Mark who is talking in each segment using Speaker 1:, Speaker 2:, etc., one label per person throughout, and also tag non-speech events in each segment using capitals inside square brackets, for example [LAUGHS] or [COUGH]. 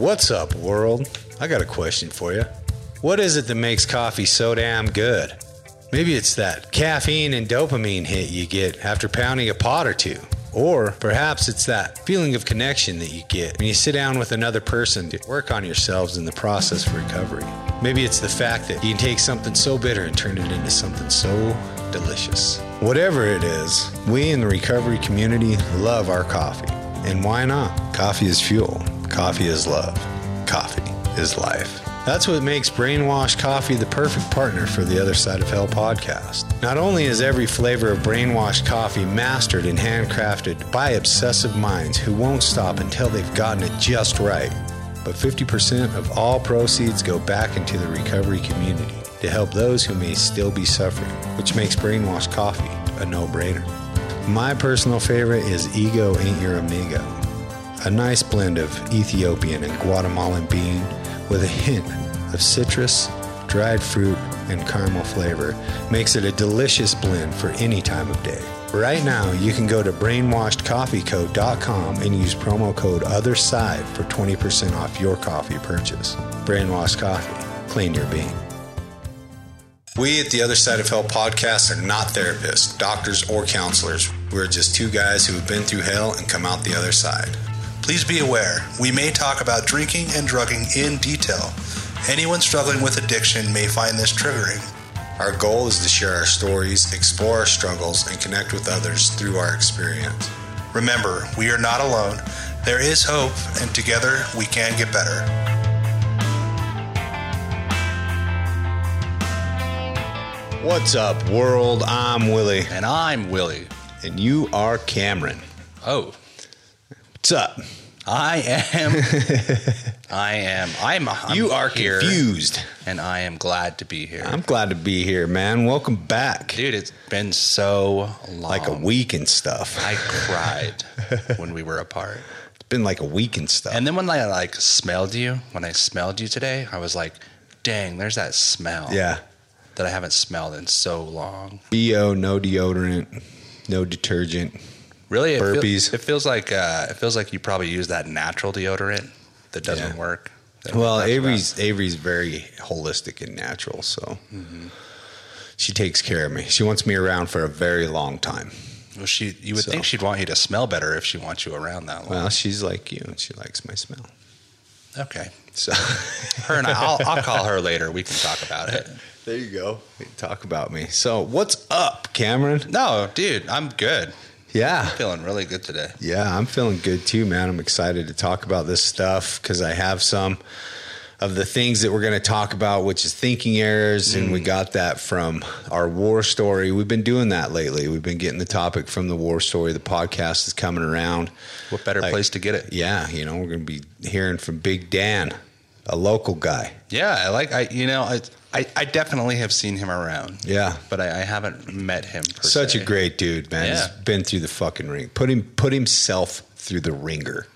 Speaker 1: What's up, world? I got a question for you. What is it that makes coffee so damn good? Maybe it's that caffeine and dopamine hit you get after pounding a pot or two. Or perhaps it's that feeling of connection that you get when you sit down with another person to work on yourselves in the process of recovery. Maybe it's the fact that you can take something so bitter and turn it into something so delicious. Whatever it is, we in the recovery community love our coffee. And why not? Coffee is fuel, coffee is love, coffee is life. That's what makes Brainwash Coffee the perfect partner for the Other Side of Hell podcast. Not only is every flavor of Brainwash Coffee mastered and handcrafted by obsessive minds who won't stop until they've gotten it just right, but 50% of all proceeds go back into the recovery community to help those who may still be suffering, which makes Brainwash Coffee a no brainer. My personal favorite is Ego Ain't Your Amigo, a nice blend of Ethiopian and Guatemalan bean with a hint of citrus, dried fruit, and caramel flavor makes it a delicious blend for any time of day. Right now, you can go to brainwashedcoffeeco.com and use promo code OTHERSIDE for 20% off your coffee purchase. Brainwashed Coffee. Clean your bean. We at the Other Side of Hell podcast are not therapists, doctors, or counselors. We're just two guys who have been through hell and come out the other side.
Speaker 2: Please be aware, we may talk about drinking and drugging in detail. Anyone struggling with addiction may find this triggering.
Speaker 1: Our goal is to share our stories, explore our struggles, and connect with others through our experience.
Speaker 2: Remember, we are not alone. There is hope, and together we can get better.
Speaker 1: What's up, world? I'm Willie,
Speaker 3: And I'm Willie.
Speaker 1: and you are Cameron.
Speaker 3: Oh,
Speaker 1: What's up?
Speaker 3: I am. [LAUGHS] I am. I'm. I'm
Speaker 1: you are
Speaker 3: here,
Speaker 1: confused.
Speaker 3: and I am glad to be here.
Speaker 1: I'm glad to be here, man. Welcome back.
Speaker 3: Dude, it's been so long.
Speaker 1: Like a week and stuff.
Speaker 3: I cried [LAUGHS] when we were apart,
Speaker 1: It's been like a week and stuff.
Speaker 3: and then when I like smelled you, when I smelled you today, I was like, "Dang, there's that smell."
Speaker 1: yeah.
Speaker 3: that I haven't smelled in so long.
Speaker 1: BO, no deodorant, no detergent.
Speaker 3: Really, it, feel-
Speaker 1: Burpees.
Speaker 3: it feels like uh, it feels like you probably use that natural deodorant that doesn't
Speaker 1: Yeah.
Speaker 3: work. That
Speaker 1: Well, Avery's Avery's very holistic and natural, so
Speaker 3: Mm-hmm.
Speaker 1: she takes care of me. She wants me around for a very long time.
Speaker 3: Well, she you would
Speaker 1: So-
Speaker 3: think she'd want you to smell better if she wants you around that long.
Speaker 1: Well, she's like you, and she likes my smell.
Speaker 3: okay.
Speaker 1: So [LAUGHS]
Speaker 3: Her and I, I'll, I'll call her later. We can talk about it.
Speaker 1: there you go. Talk about me. So what's up, Cameron?
Speaker 3: No, dude, I'm good.
Speaker 1: Yeah, I'm
Speaker 3: Feeling really good today.
Speaker 1: yeah, I'm feeling good too, man. I'm excited to talk about this stuff because I have some of the things that we're going to talk about, which is thinking errors, and we mm. got that from our war story. We've been doing that lately. We've been getting the topic from the war story. The podcast is coming around.
Speaker 3: What better
Speaker 1: Like-
Speaker 3: place to get it?
Speaker 1: Yeah, you know, we're going to be hearing from Big Dan, a local guy.
Speaker 3: Yeah, I like I you know I I, I definitely have seen him around.
Speaker 1: Yeah.
Speaker 3: but I, I haven't met him.
Speaker 1: Such
Speaker 3: se.
Speaker 1: a great dude, man.
Speaker 3: Yeah.
Speaker 1: He's been through the fucking ring. Put him put himself through the ringer,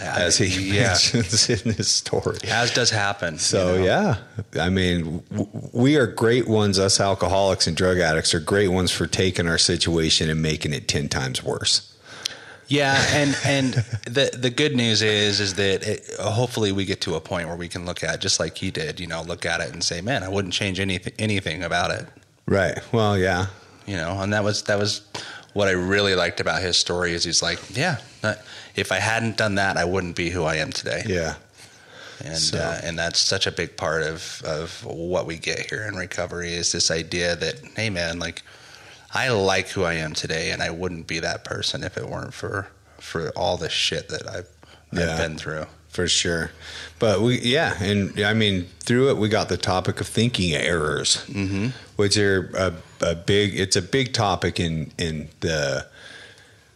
Speaker 1: as he
Speaker 3: yeah.
Speaker 1: mentions in his story.
Speaker 3: as does happen.
Speaker 1: So
Speaker 3: you know?
Speaker 1: yeah, I mean, w- we are great ones. Us alcoholics and drug addicts are great ones for taking our situation and making it ten times worse.
Speaker 3: Yeah, and and the the good news is is that it, hopefully we get to a point where we can look at just like he did, you know, look at it and say, man, I wouldn't change anything anything about it,
Speaker 1: Right. Well, yeah.
Speaker 3: you know. And that was that was what I really liked about his story is he's like, yeah, if I hadn't done that, I wouldn't be who I am today.
Speaker 1: Yeah.
Speaker 3: and
Speaker 1: So-
Speaker 3: uh, and that's such a big part of of what we get here in recovery is this idea that hey man like I like who I am today and I wouldn't be that person if it weren't for for all the shit that I've,
Speaker 1: Yeah.
Speaker 3: I've been through
Speaker 1: For sure. But we, yeah. And I mean, through it, we got the topic of thinking errors, mm-hmm. which are a, a big, it's a big topic in, in the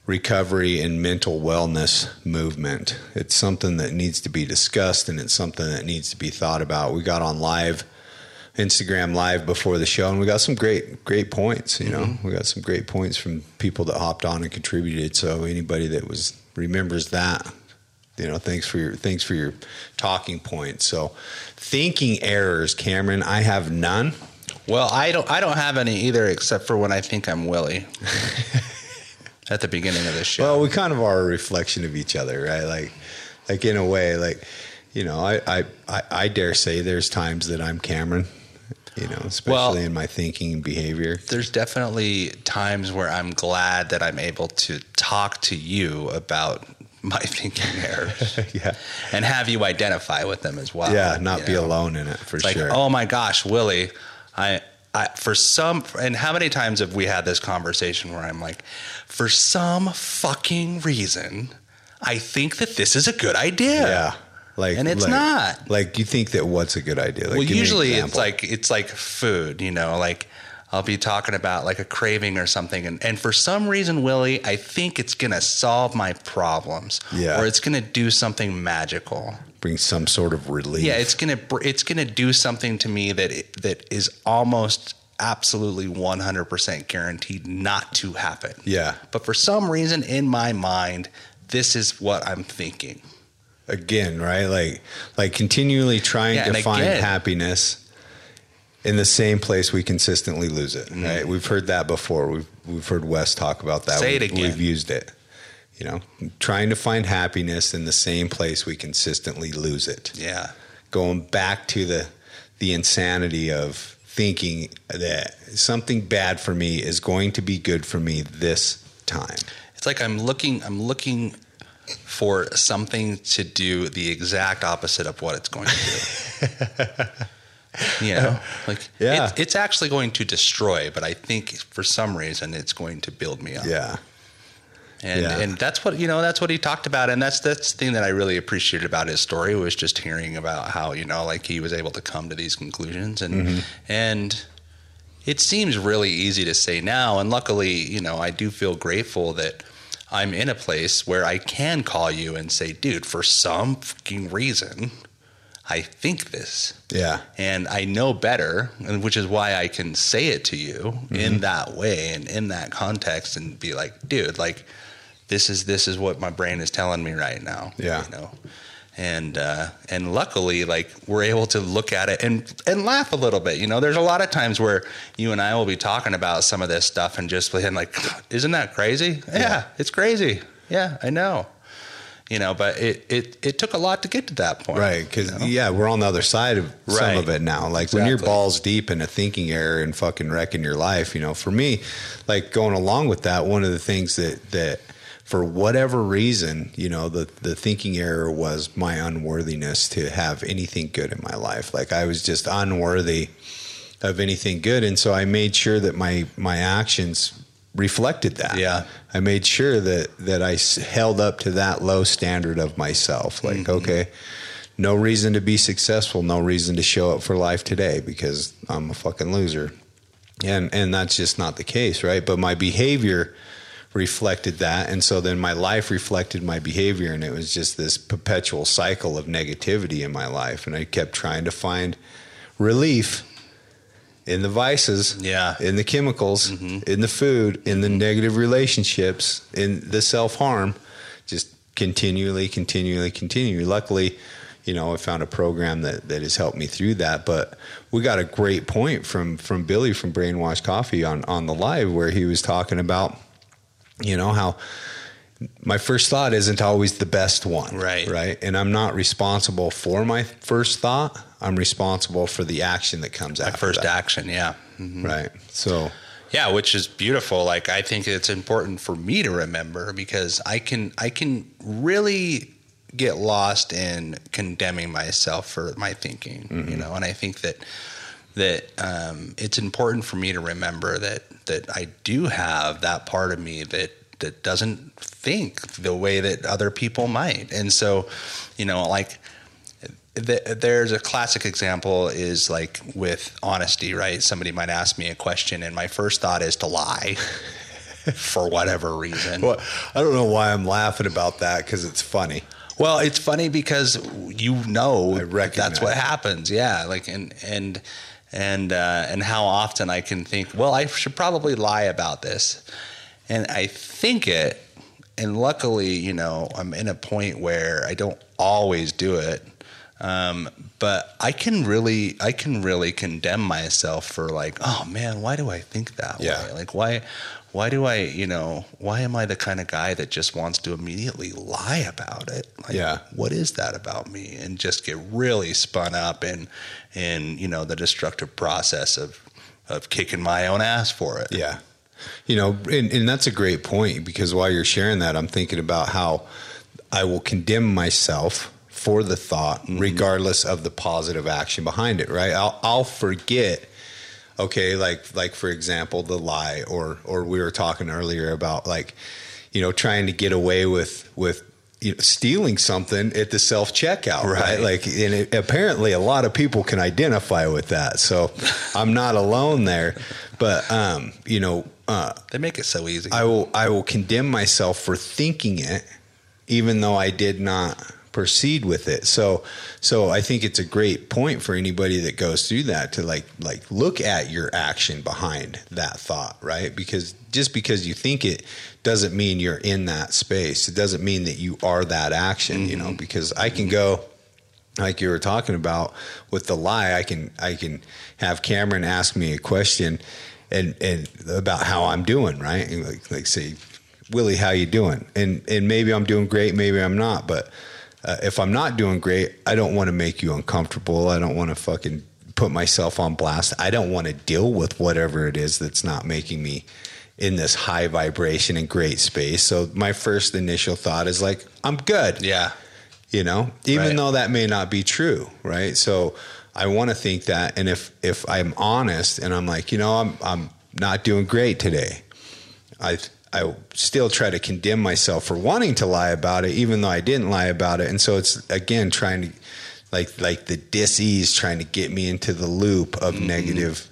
Speaker 1: recovery and mental wellness movement. It's something that needs to be discussed and it's something that needs to be thought about. We got on live, Instagram live before the show, and we got some great, great points. You know, mm-hmm. we got some great points from people that hopped on and contributed. So anybody that was remembers that, you know, thanks for your thanks for your talking points. So thinking errors, Cameron, I have none.
Speaker 3: well I don't I don't have any either except for when I think I'm Willie [LAUGHS] at the beginning of the show
Speaker 1: Well, we kind of are a reflection of each other, right? Like, like in a way, like you know, I, I, I, I dare say there's times that I'm Cameron, you know, especially
Speaker 3: Well-
Speaker 1: in my thinking and behavior.
Speaker 3: There's definitely times where I'm glad that I'm able to talk to you about [LAUGHS] my thinking errors [LAUGHS]
Speaker 1: yeah.
Speaker 3: and have you identify with them as well.
Speaker 1: Yeah. Not be
Speaker 3: know?
Speaker 1: alone in it for
Speaker 3: It's like,
Speaker 1: sure.
Speaker 3: oh my gosh, Willie, I, I, for some, and how many times have we had this conversation where I'm like, for some fucking reason, I think that this is a good idea.
Speaker 1: yeah. Like,
Speaker 3: And it's
Speaker 1: like-
Speaker 3: not.
Speaker 1: Like, you think that what's a good idea? Like,
Speaker 3: well,
Speaker 1: give me an
Speaker 3: usually it's like it's like food, you know, like I'll be talking about like a craving or something, and, and for some reason, Willie, I think it's gonna solve my problems,
Speaker 1: Yeah.
Speaker 3: or it's gonna do something magical.
Speaker 1: bring some sort of relief.
Speaker 3: Yeah, it's gonna it's gonna do something to me that that is almost absolutely 100% guaranteed not to happen.
Speaker 1: yeah.
Speaker 3: But for some reason in my mind, this is what I'm thinking.
Speaker 1: Again, right? Like like continually trying
Speaker 3: Yeah,
Speaker 1: to find
Speaker 3: again-
Speaker 1: happiness in the same place we consistently lose it.
Speaker 3: Mm-hmm.
Speaker 1: Right? We've heard that before. We've we've heard Wes talk about that.
Speaker 3: Say it
Speaker 1: we've,
Speaker 3: again.
Speaker 1: We've used it. You know, trying to find happiness in the same place we consistently lose it.
Speaker 3: Yeah.
Speaker 1: Going back to the the insanity of thinking that something bad for me is going to be good for me this time.
Speaker 3: It's like I'm looking I'm looking for something to do the exact opposite of what it's going to do. [LAUGHS] you know, like
Speaker 1: Yeah.
Speaker 3: it, it's actually going to destroy, but I think for some reason it's going to build me up.
Speaker 1: Yeah.
Speaker 3: And
Speaker 1: Yeah.
Speaker 3: and that's what you know. That's what he talked about, and that's that's the thing that I really appreciated about his story was just hearing about how you know like he was able to come to these conclusions, and
Speaker 1: Mm-hmm.
Speaker 3: and it seems really easy to say now. And luckily, you know, I do feel grateful that I'm in a place where I can call you and say, dude, for some fucking reason, I think this
Speaker 1: Yeah.
Speaker 3: and I know better, and which is why I can say it to you
Speaker 1: Mm-hmm.
Speaker 3: in that way and in that context, and be like, dude, like this is this is what my brain is telling me right now.
Speaker 1: Yeah.
Speaker 3: you know, and uh, and luckily, like we're able to look at it and and laugh a little bit. You know, there's a lot of times where you and I will be talking about some of this stuff and just being like, isn't that crazy? Yeah, it's crazy. Yeah, I know. You know, but it, it, it took a lot to get to that point.
Speaker 1: Right, because
Speaker 3: you know?
Speaker 1: yeah, we're on the other side of some of it now. Like when you're balls deep in a thinking error and fucking wrecking your life, you know. For me, like going along with that, one of the things that that for whatever reason, you know, the the thinking error was my unworthiness to have anything good in my life. Like I was just unworthy of anything good, and so I made sure that my my actions reflected that.
Speaker 3: Yeah.
Speaker 1: I made sure that that I held up to that low standard of myself. Like,
Speaker 3: Mm-hmm.
Speaker 1: okay, no reason to be successful, no reason to show up for life today because I'm a fucking loser. And and that's just not the case, right? But my behavior reflected that and so then my life reflected my behavior and it was just this perpetual cycle of negativity in my life and I kept trying to find relief in the vices,
Speaker 3: Yeah.
Speaker 1: in the chemicals,
Speaker 3: Mm-hmm.
Speaker 1: in the food, in the negative relationships, in the self harm, just continually, continually, continually. Luckily, you know, I found a program that, that has helped me through that. But we got a great point from from Billy from Brainwash Coffee on on the live where he was talking about, you know, how my first thought isn't always the best one.
Speaker 3: Right.
Speaker 1: Right. And I'm not responsible for my first thought. I'm responsible for the action that comes
Speaker 3: My
Speaker 1: after
Speaker 3: first
Speaker 1: that.
Speaker 3: action, yeah. Mhm.
Speaker 1: Right. So
Speaker 3: Yeah, which is beautiful. Like I think it's important for me to remember because I can I can really get lost in condemning myself for my thinking, you know. And I think that that um, it's important for me to remember that that I do have that part of me that that doesn't think the way that other people might. And so, you know, like th- there's a classic example is like with honesty, right? Somebody might ask me a question, and my first thought is to lie [LAUGHS] for whatever reason.
Speaker 1: Well, I don't know why I'm laughing about that because it's funny.
Speaker 3: Well, it's funny because you know that's what happens. Yeah, like and and and uh, and how often I can think, well, I should probably lie about this, and I think it, and luckily, you know, I'm in a point where I don't always do it. Um, but I can really, I can really condemn myself for like, oh man, why do I think that
Speaker 1: Yeah.
Speaker 3: way? Like, why, why do I, you know, why am I the kind of guy that just wants to immediately lie about it? Like,
Speaker 1: Yeah.
Speaker 3: what is that about me? And just get really spun up in, in you know, the destructive process of, of kicking my own ass for it.
Speaker 1: Yeah. You know, and, and that's a great point because while you're sharing that, I'm thinking about how I will condemn myself for the thought, mm-hmm. regardless of the positive action behind it, right? I'll, I'll forget, okay, like, like for example, the lie, or, or we were talking earlier about like, you know, trying to get away with, with, you know, stealing something at the self checkout, right.
Speaker 3: Right.
Speaker 1: Like, and it, apparently a lot of people can identify with that. So I'm not alone there. But, um, you know, uh,
Speaker 3: They make it so easy.
Speaker 1: I will I will condemn myself for thinking it, even though I did not proceed with it. So so I think it's a great point for anybody that goes through that to like like look at your action behind that thought, right? Because just because you think it doesn't mean you're in that space. It doesn't mean that you are that action, you know, mm-hmm. because I can go like you were talking about with the lie, I can I can have Cameron ask me a question and and about how I'm doing, right? And like like say, Willie, how you doing? And and maybe I'm doing great, maybe I'm not, but uh, if I'm not doing great, I don't want to make you uncomfortable. I don't want to fucking put myself on blast. I don't want to deal with whatever it is that's not making me in this high vibration and great space. So my first initial thought is like, I'm good
Speaker 3: yeah.
Speaker 1: you know even
Speaker 3: Right.
Speaker 1: though that may not be true right so i want to think that and if if i'm honest and i'm like you know i'm i'm not doing great today i i still try to condemn myself for wanting to lie about it even though i didn't lie about it and so it's again trying to like like the dis-ease trying to get me into the loop of negative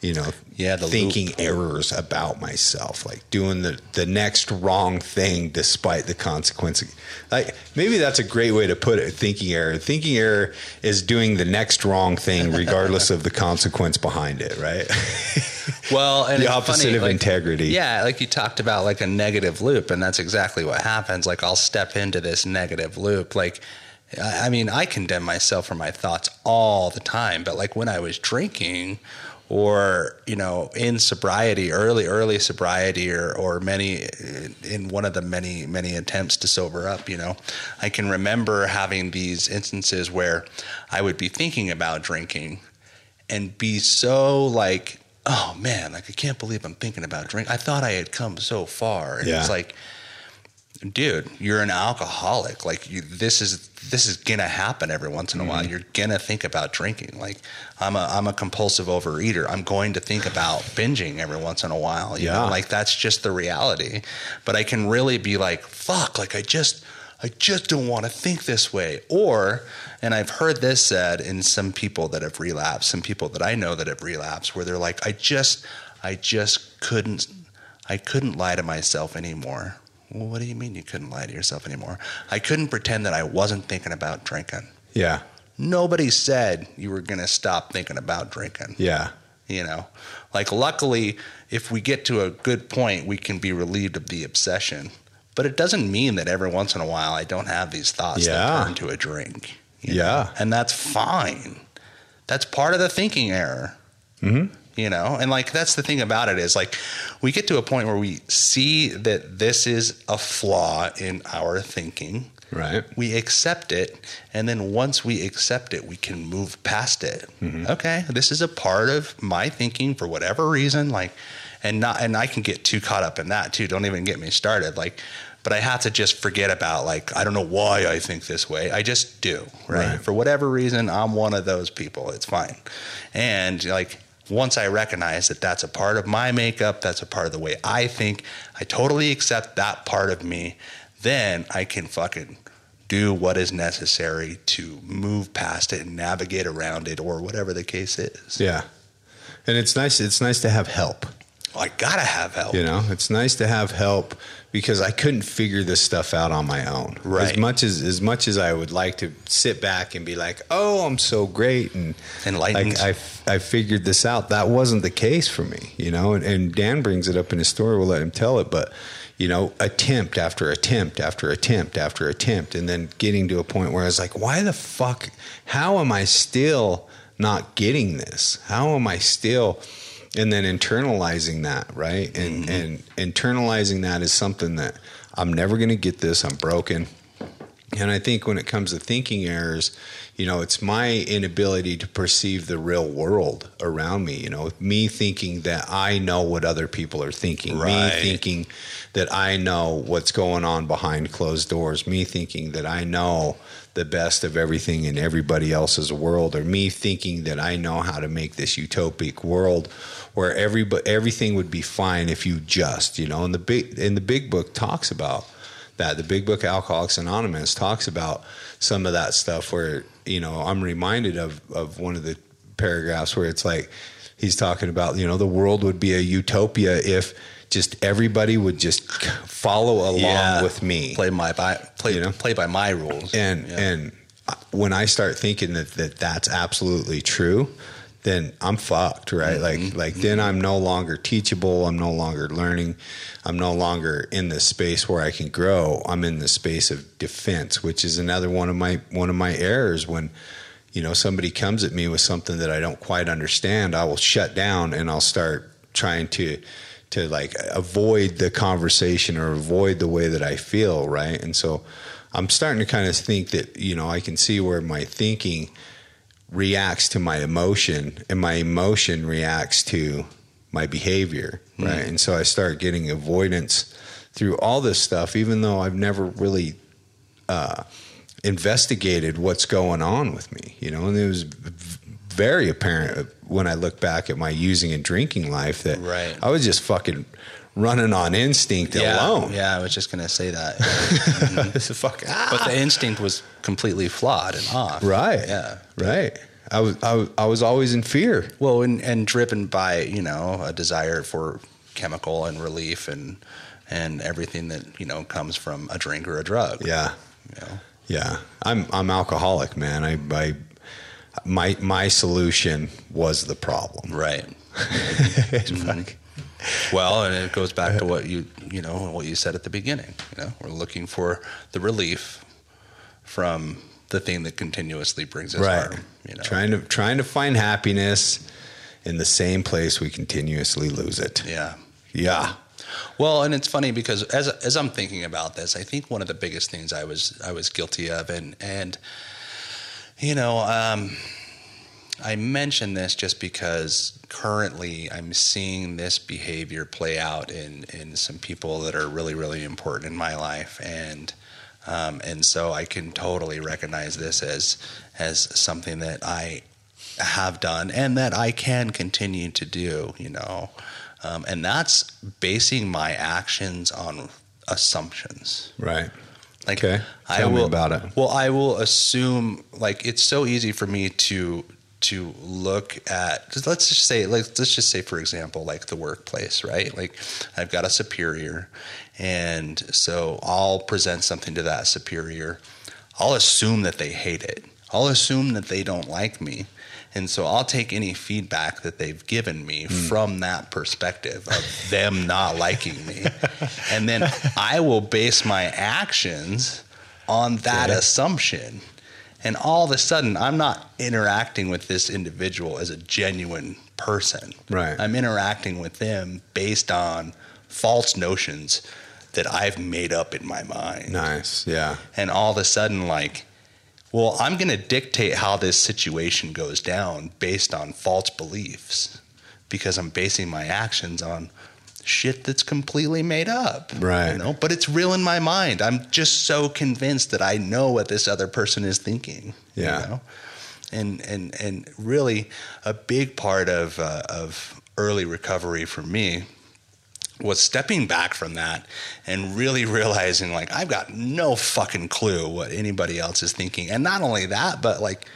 Speaker 1: you know
Speaker 3: Mm-hmm. Yeah, the
Speaker 1: thinking
Speaker 3: loop.
Speaker 1: errors about myself like doing the the next wrong thing despite the consequence like maybe that's a great way to put it thinking error thinking error is doing the next wrong thing regardless of the consequence behind it right [LAUGHS]
Speaker 3: Well, and
Speaker 1: The opposite
Speaker 3: funny,
Speaker 1: of
Speaker 3: like-
Speaker 1: integrity.
Speaker 3: Yeah, like you talked about, like a negative loop, and that's exactly what happens. Like I'll step into this negative loop. Like, I mean, I condemn myself for my thoughts all the time, but like when I was drinking. Or you know, in sobriety, early early sobriety, or or many in one of the many many attempts to sober up, you know, I can remember having these instances where I would be thinking about drinking, and be so like, oh man, like I can't believe I'm thinking about drink. I thought I had come so far, and
Speaker 1: Yeah.
Speaker 3: it's like, dude, you're an alcoholic. Like you, this is this is gonna happen every once in a
Speaker 1: Mm-hmm.
Speaker 3: while. You're gonna think about drinking. Like I'm a I'm a compulsive overeater. I'm going to think about binging every once in a while. You
Speaker 1: Yeah.
Speaker 3: know, like that's just the reality. But I can really be like, fuck, like I just. I just don't want to think this way. Or, and I've heard this said in some people that have relapsed, some people that I know that have relapsed, where they're like, I just, I just couldn't, I couldn't lie to myself anymore. Well, what do you mean you couldn't lie to yourself anymore? I couldn't pretend that I wasn't thinking about drinking.
Speaker 1: yeah
Speaker 3: Nobody said you were going to stop thinking about drinking
Speaker 1: yeah
Speaker 3: you know like luckily if we get to a good point we can be relieved of the obsession but it doesn't mean that every once in a while i don't have these thoughts
Speaker 1: Yeah.
Speaker 3: that turn to a drink you know?
Speaker 1: Yeah.
Speaker 3: and that's fine that's part of the thinking error
Speaker 1: Mhm.
Speaker 3: You know? And like that's the thing about it is like we get to a point where we see that this is a flaw in our thinking.
Speaker 1: Right.
Speaker 3: We accept it and then once we accept it we can move past it. Mm-hmm. Okay this is a part of my thinking for whatever reason like and not and i can get too caught up in that too don't even get me started like but i have to just forget about like i don't know why i think this way i just do right,
Speaker 1: Right.
Speaker 3: for whatever reason i'm one of those people it's fine. And like once I recognize that that's a part of my makeup, that's a part of the way I think, I totally accept that part of me, then I can fucking do what is necessary to move past it and navigate around it or whatever the case is.
Speaker 1: yeah and it's nice it's nice to have help oh,
Speaker 3: I gotta have help.
Speaker 1: You know, it's nice to have help because I couldn't figure this stuff out on my own.
Speaker 3: Right.
Speaker 1: As much as as much as I would like to sit back and be like, "Oh, I'm so great," and
Speaker 3: Enlightened.
Speaker 1: like I I figured this out. That wasn't the case for me. You know, and, and Dan brings it up in his story. We'll let him tell it, but you know, attempt after attempt after attempt after attempt, and then getting to a point where I was like, why the fuck? How am I still not getting this? How am I still? And then internalizing that, right? And mm-hmm. and internalizing that is something that I'm never going to get this. I'm broken. And I think when it comes to thinking errors, you know, it's my inability to perceive the real world around me. You know, me thinking that I know what other people are thinking,
Speaker 3: Right.
Speaker 1: me thinking that I know what's going on behind closed doors, me thinking that I know the best of everything in everybody else's world, or me thinking that I know how to make this utopic world where every everything would be fine if you just, you know, and the big and the big book talks about that the big book alcoholics anonymous talks about some of that stuff where you know i'm reminded of of one of the paragraphs where it's like he's talking about you know the world would be a utopia if just everybody would just follow along with me
Speaker 3: Play my by play
Speaker 1: You know?
Speaker 3: play by my rules.
Speaker 1: and
Speaker 3: Yeah.
Speaker 1: and uh, when I start thinking that, that that's absolutely true, then I'm fucked, right?
Speaker 3: Mm-hmm.
Speaker 1: Like like then I'm no longer teachable. I'm no longer learning. I'm no longer in the space where I can grow. I'm in the space of defense, which is another one of my one of my errors when you know somebody comes at me with something that I don't quite understand, I will shut down and I'll start trying to to like avoid the conversation or avoid the way that I feel, right? And so I'm starting to kind of think that, you know, I can see where my thinking reacts to my emotion and my emotion reacts to my behavior, right? And so I start getting avoidance through all this stuff, even though I've never really uh, investigated what's going on with me, you know, and it was very apparent when I look back at my using and drinking life that
Speaker 3: Right.
Speaker 1: I was just fucking running on instinct
Speaker 3: yeah,
Speaker 1: alone.
Speaker 3: yeah, I was just gonna say that. [LAUGHS]
Speaker 1: Fuck, ah.
Speaker 3: but the instinct was completely flawed and off.
Speaker 1: right,
Speaker 3: Yeah.
Speaker 1: right. I was, I was I was always in fear.
Speaker 3: Well, and, and driven by you know a desire for chemical and relief and and everything that you know comes from a drink or a drug.
Speaker 1: Yeah,
Speaker 3: You know?
Speaker 1: yeah. I'm I'm alcoholic, man. I, I my my solution was the problem.
Speaker 3: Right. [LAUGHS]
Speaker 1: It's funny.
Speaker 3: Well, and it goes back to what you you know what you said at the beginning. You know, we're looking for the relief from the thing that continuously brings us
Speaker 1: right.
Speaker 3: harm. You know,
Speaker 1: Trying to trying to find happiness in the same place we continuously lose it.
Speaker 3: yeah.
Speaker 1: Yeah.
Speaker 3: Well, and it's funny because as as I'm thinking about this, I think one of the biggest things I was I was guilty of, and and you know, um, I mention this just because currently I'm seeing this behavior play out in in some people that are really really important in my life, and um, and so I can totally recognize this as as something that I have done and that I can continue to do. You know, um, and that's basing my actions on assumptions.
Speaker 1: Right.
Speaker 3: Like
Speaker 1: Okay.
Speaker 3: I
Speaker 1: Tell me
Speaker 3: will,
Speaker 1: about it.
Speaker 3: Well, I will assume like it's so easy for me to to look at let's just say like let's just say for example like the workplace right like i've got a superior and so i'll present something to that superior i'll assume that they hate it i'll assume that they don't like me and so i'll take any feedback that they've given me
Speaker 1: Hmm.
Speaker 3: from that perspective of them not liking me and then i will base my actions on that
Speaker 1: Okay.
Speaker 3: assumption. And all of a sudden, I'm not interacting with this individual as a genuine person.
Speaker 1: Right.
Speaker 3: I'm interacting with them based on false notions that I've made up in my mind.
Speaker 1: Nice. Yeah.
Speaker 3: And all of a sudden, like, well, I'm going to dictate how this situation goes down based on false beliefs because I'm basing my actions on shit that's completely made up.
Speaker 1: Right.
Speaker 3: You know, but it's real in my mind. I'm just so convinced that I know what this other person is thinking.
Speaker 1: Yeah.
Speaker 3: You know? And and and really a big part of uh, of early recovery for me was stepping back from that and really [LAUGHS] realizing like I've got no fucking clue what anybody else is thinking. And not only that, but like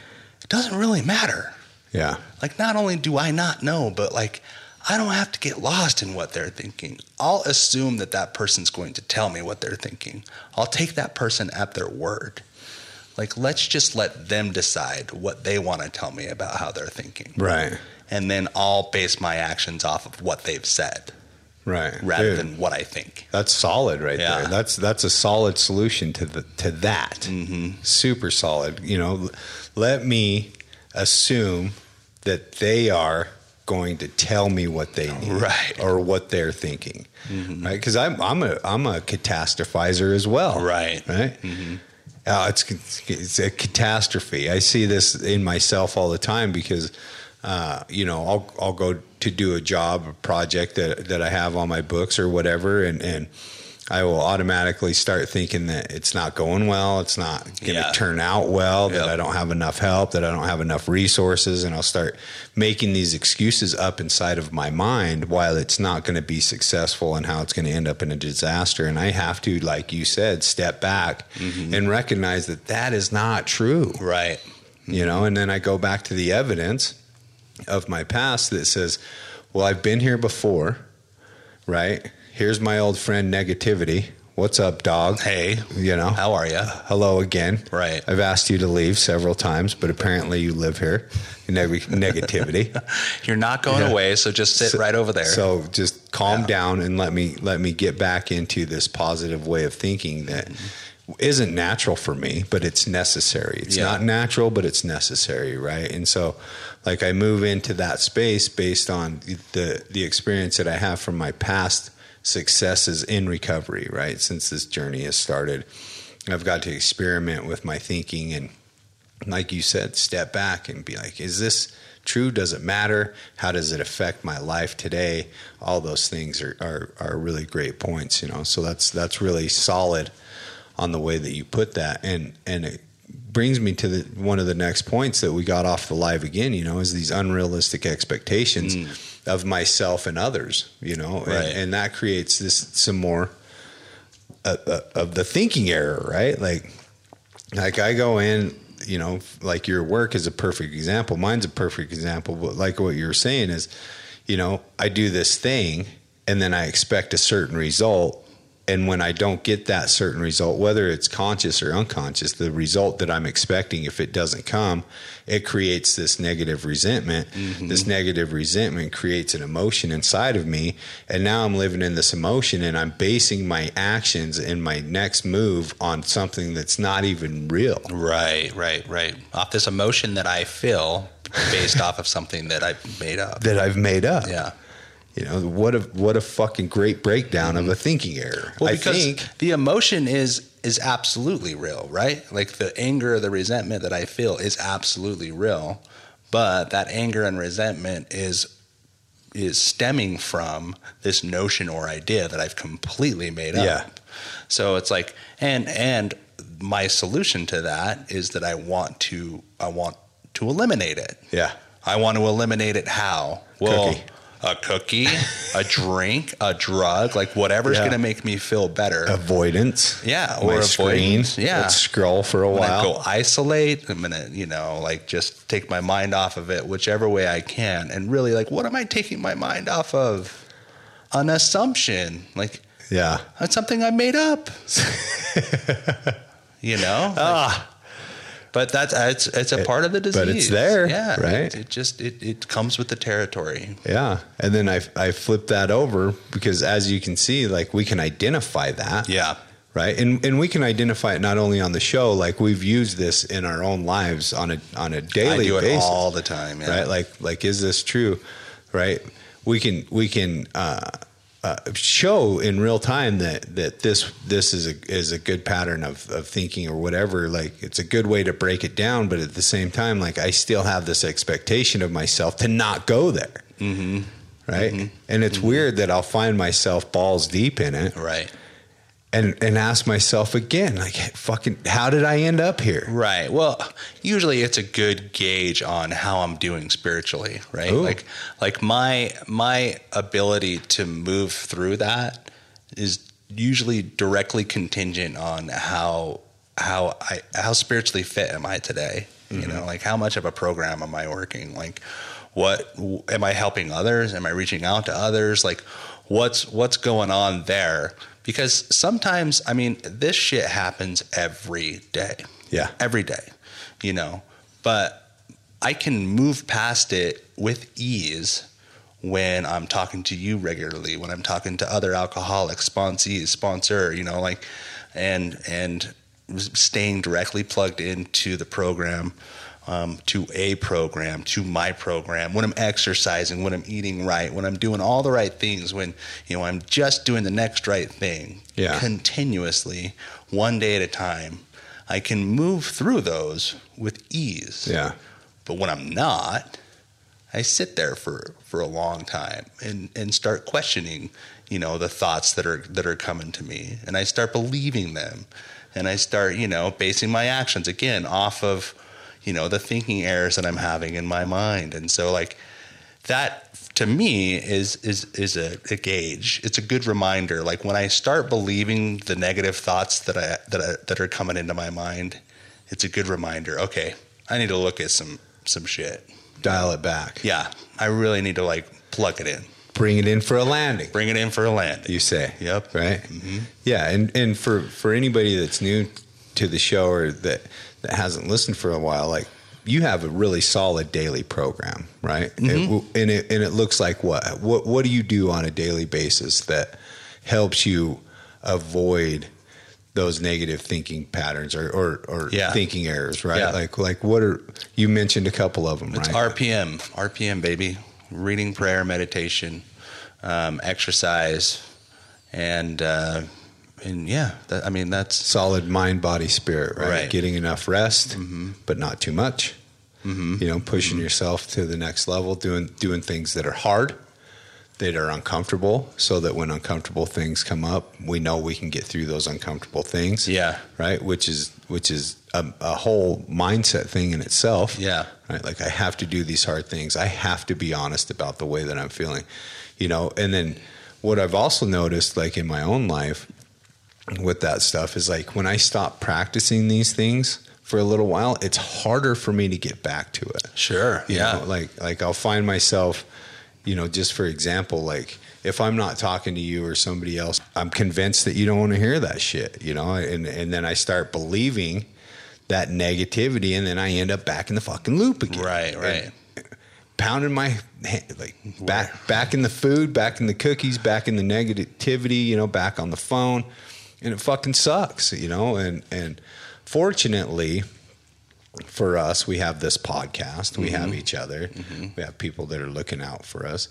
Speaker 3: it doesn't really matter.
Speaker 1: Yeah.
Speaker 3: Like not only do I not know, but like I don't have to get lost in what they're thinking. I'll assume that that person's going to tell me what they're thinking. I'll take that person at their word. Like let's just let them decide what they want to tell me about how they're thinking.
Speaker 1: Right.
Speaker 3: And then I'll base my actions off of what they've said.
Speaker 1: Right.
Speaker 3: rather
Speaker 1: Dude.
Speaker 3: than what I think.
Speaker 1: That's solid right
Speaker 3: Yeah.
Speaker 1: there. That's that's a solid solution to the to that.
Speaker 3: Mm-hmm.
Speaker 1: Super solid. You know, let me assume that they are going to tell me what they need
Speaker 3: Right.
Speaker 1: or what they're thinking. Right? Because I'm I'm a I'm a catastrophizer as well.
Speaker 3: Right.
Speaker 1: Right. Uh, it's it's a catastrophe. I see this in myself all the time because, uh, you know, I'll I'll go to do a job, a project that that I have on my books or whatever, and and I will automatically start thinking that it's not going well, it's not going to
Speaker 3: Yeah.
Speaker 1: turn out well, that
Speaker 3: Yep.
Speaker 1: I don't have enough help, that I don't have enough resources, and I'll start making these excuses up inside of my mind while it's not going to be successful and how it's going to end up in a disaster. And I have to, like you said, step back mm-hmm. and recognize that that is not true
Speaker 3: Right.
Speaker 1: you know and then i go back to the evidence of my past that says well i've been here before right here's my old friend negativity what's up dog
Speaker 3: Hey,
Speaker 1: you know
Speaker 3: how are you?
Speaker 1: hello again
Speaker 3: Right.
Speaker 1: i've asked you to leave several times but apparently you live here Neg- negativity [LAUGHS]
Speaker 3: You're not going
Speaker 1: Yeah.
Speaker 3: away, so just sit
Speaker 1: So-
Speaker 3: right over there.
Speaker 1: So just calm
Speaker 3: Yeah.
Speaker 1: down and let me let me get back into this positive way of thinking that not natural for me, but it's necessary. It's
Speaker 3: Yeah.
Speaker 1: not natural, but it's necessary, right? And so like I move into that space based on the the experience that I have from my past successes in recovery, right? Since this journey has started. I've got to experiment with my thinking and like you said, step back and be like, is this true? Does it matter? How does it affect my life today? All those things are, are, are really great points, you know. So that's that's really solid on the way that you put that. And and it brings me to the one of the next points that we got off the live again, you know, is these unrealistic expectations mm. Of myself and others, you know,
Speaker 3: Right.
Speaker 1: and, and that creates this some more uh, uh, of the thinking error, right? Like like I go in, you know, like your work is a perfect example. Mine's a perfect example. But like what you're saying is, you know, I do this thing and then I expect a certain result. And when I don't get that certain result, whether it's conscious or unconscious, the result that I'm expecting, if it doesn't come, it creates this negative resentment. Mm-hmm. This negative resentment creates an emotion inside of me. And now I'm living in this emotion and I'm basing my actions and my next move on something that's not even real.
Speaker 3: right, right, right. Off this emotion that I feel based [LAUGHS] off of something that I've made up.
Speaker 1: That I've made up.
Speaker 3: Yeah.
Speaker 1: You know, what a what a fucking great breakdown of a thinking error.
Speaker 3: Well,
Speaker 1: I think
Speaker 3: the emotion is is absolutely real, right? Like the anger, the resentment that I feel is absolutely real, but that anger and resentment is is stemming from this notion or idea that I've completely made up.
Speaker 1: Yeah.
Speaker 3: So it's like and and my solution to that is that I want to I want to eliminate it.
Speaker 1: yeah.
Speaker 3: I want to eliminate it how? Well,
Speaker 1: Cookie.
Speaker 3: A cookie, a [LAUGHS] drink, a drug, like whatever's
Speaker 1: Yeah.
Speaker 3: going to make me feel better.
Speaker 1: Avoidance.
Speaker 3: Yeah,
Speaker 1: My
Speaker 3: or
Speaker 1: screen.
Speaker 3: avoidance, yeah.
Speaker 1: Let's scroll for a
Speaker 3: I'm
Speaker 1: while.
Speaker 3: go isolate. I'm gonna, you know, like just take my mind off of it, whichever way I can. And really, like, what am I taking my mind off of? An assumption, like
Speaker 1: Yeah.
Speaker 3: that's something I made up. [LAUGHS] you know,
Speaker 1: Ah.
Speaker 3: But that's it's it's a part of the disease.
Speaker 1: but it's there,
Speaker 3: yeah.
Speaker 1: right?
Speaker 3: It, it just it, it comes with the territory.
Speaker 1: Yeah. And then I I flip that over because as you can see, like we can identify that.
Speaker 3: Yeah,
Speaker 1: Right. And and we can identify it not only on the show, like we've used this in our own lives on a on a daily
Speaker 3: I do it
Speaker 1: basis.
Speaker 3: all the time. Yeah.
Speaker 1: right like like is this true right we can we can uh, uh, show in real time that that this this is a is a good pattern of, of thinking or whatever. Like it's a good way to break it down but at the same time like I still have this expectation of myself to not go there. Mm-hmm. right? And it's weird that I'll find myself balls deep in it.
Speaker 3: Right.
Speaker 1: And and ask myself again like fucking how did I end up here
Speaker 3: Right. Well, usually it's a good gauge on how I'm doing spiritually, right?
Speaker 1: Ooh.
Speaker 3: Like like my my ability to move through that is usually directly contingent on how how I how spiritually fit am I today? You mm-hmm. know, like how much of a program am I working? Like what am I helping others? Am I reaching out to others? Like what's what's going on there? Because sometimes, I mean, this shit happens every day.
Speaker 1: Yeah.
Speaker 3: Every day, you know. But I can move past it with ease when I'm talking to you regularly, when I'm talking to other alcoholics, sponsees, sponsor, you know, like, and and staying directly plugged into the program, um, to a program, to my program, when I'm exercising, when I'm eating right, when I'm doing all the right things, when you know I'm just doing the next right thing,
Speaker 1: Yeah.
Speaker 3: continuously, one day at a time, I can move through those with ease.
Speaker 1: Yeah.
Speaker 3: But when I'm not, I sit there for, for a long time and, and start questioning, you know, the thoughts that are that are coming to me. And I start believing them. And I start, you know, basing my actions again off of, you know, the thinking errors that I'm having in my mind. And so like that to me is is is a, a gauge. It's a good reminder. Like when I start believing the negative thoughts that I that I, that are coming into my mind, it's a good reminder. Okay, I need to look at some some shit.
Speaker 1: Dial it back.
Speaker 3: Yeah, I really need to like plug it in,
Speaker 1: Bring it in for a landing.
Speaker 3: bring it in for a landing.
Speaker 1: You say.
Speaker 3: Yep.
Speaker 1: Right. Mm-hmm. Yeah, and and for for anybody that's new to the show or that that hasn't listened for a while, like you have a really solid daily program, right? It- and it and it looks like what what what do you do on a daily basis that helps you avoid those negative thinking patterns or or, or
Speaker 3: Yeah.
Speaker 1: thinking errors, right?
Speaker 3: Yeah.
Speaker 1: Like like what are you mentioned a couple of them,
Speaker 3: It's
Speaker 1: right?
Speaker 3: RPM, RPM, baby. Reading, prayer, meditation, um, exercise, and uh, and yeah, that, I mean that's
Speaker 1: solid mind, body, spirit, right?
Speaker 3: Right.
Speaker 1: Getting enough rest, but not too much.
Speaker 3: Mhm.
Speaker 1: You know, pushing yourself to the next level, doing doing things that are hard, that are uncomfortable, so that when uncomfortable things come up, we know we can get through those uncomfortable things.
Speaker 3: yeah,
Speaker 1: Right, which is which is a, a whole mindset thing in itself.
Speaker 3: yeah,
Speaker 1: Right, like I have to do these hard things. I have to be honest about the way that I'm feeling. You know, and then what I've also noticed, like in my own life, with that stuff is like when I stop practicing these things for a little while, it's harder for me to get back to it.
Speaker 3: sure,
Speaker 1: You
Speaker 3: yeah,
Speaker 1: know, like like I'll find myself, you know, just for example, like if I'm not talking to you or somebody else, I'm convinced that you don't want to hear that shit, you know, and and then I start believing that negativity, and then I end up back in the fucking loop again.
Speaker 3: right,
Speaker 1: And
Speaker 3: right,
Speaker 1: pounding my hand, like back back in the food, back in the cookies, back in the negativity, you know, back on the phone, and it fucking sucks, you know. And and fortunately for us, we have this podcast, we have mm-hmm. each other, mm-hmm. we have people that are looking out for us.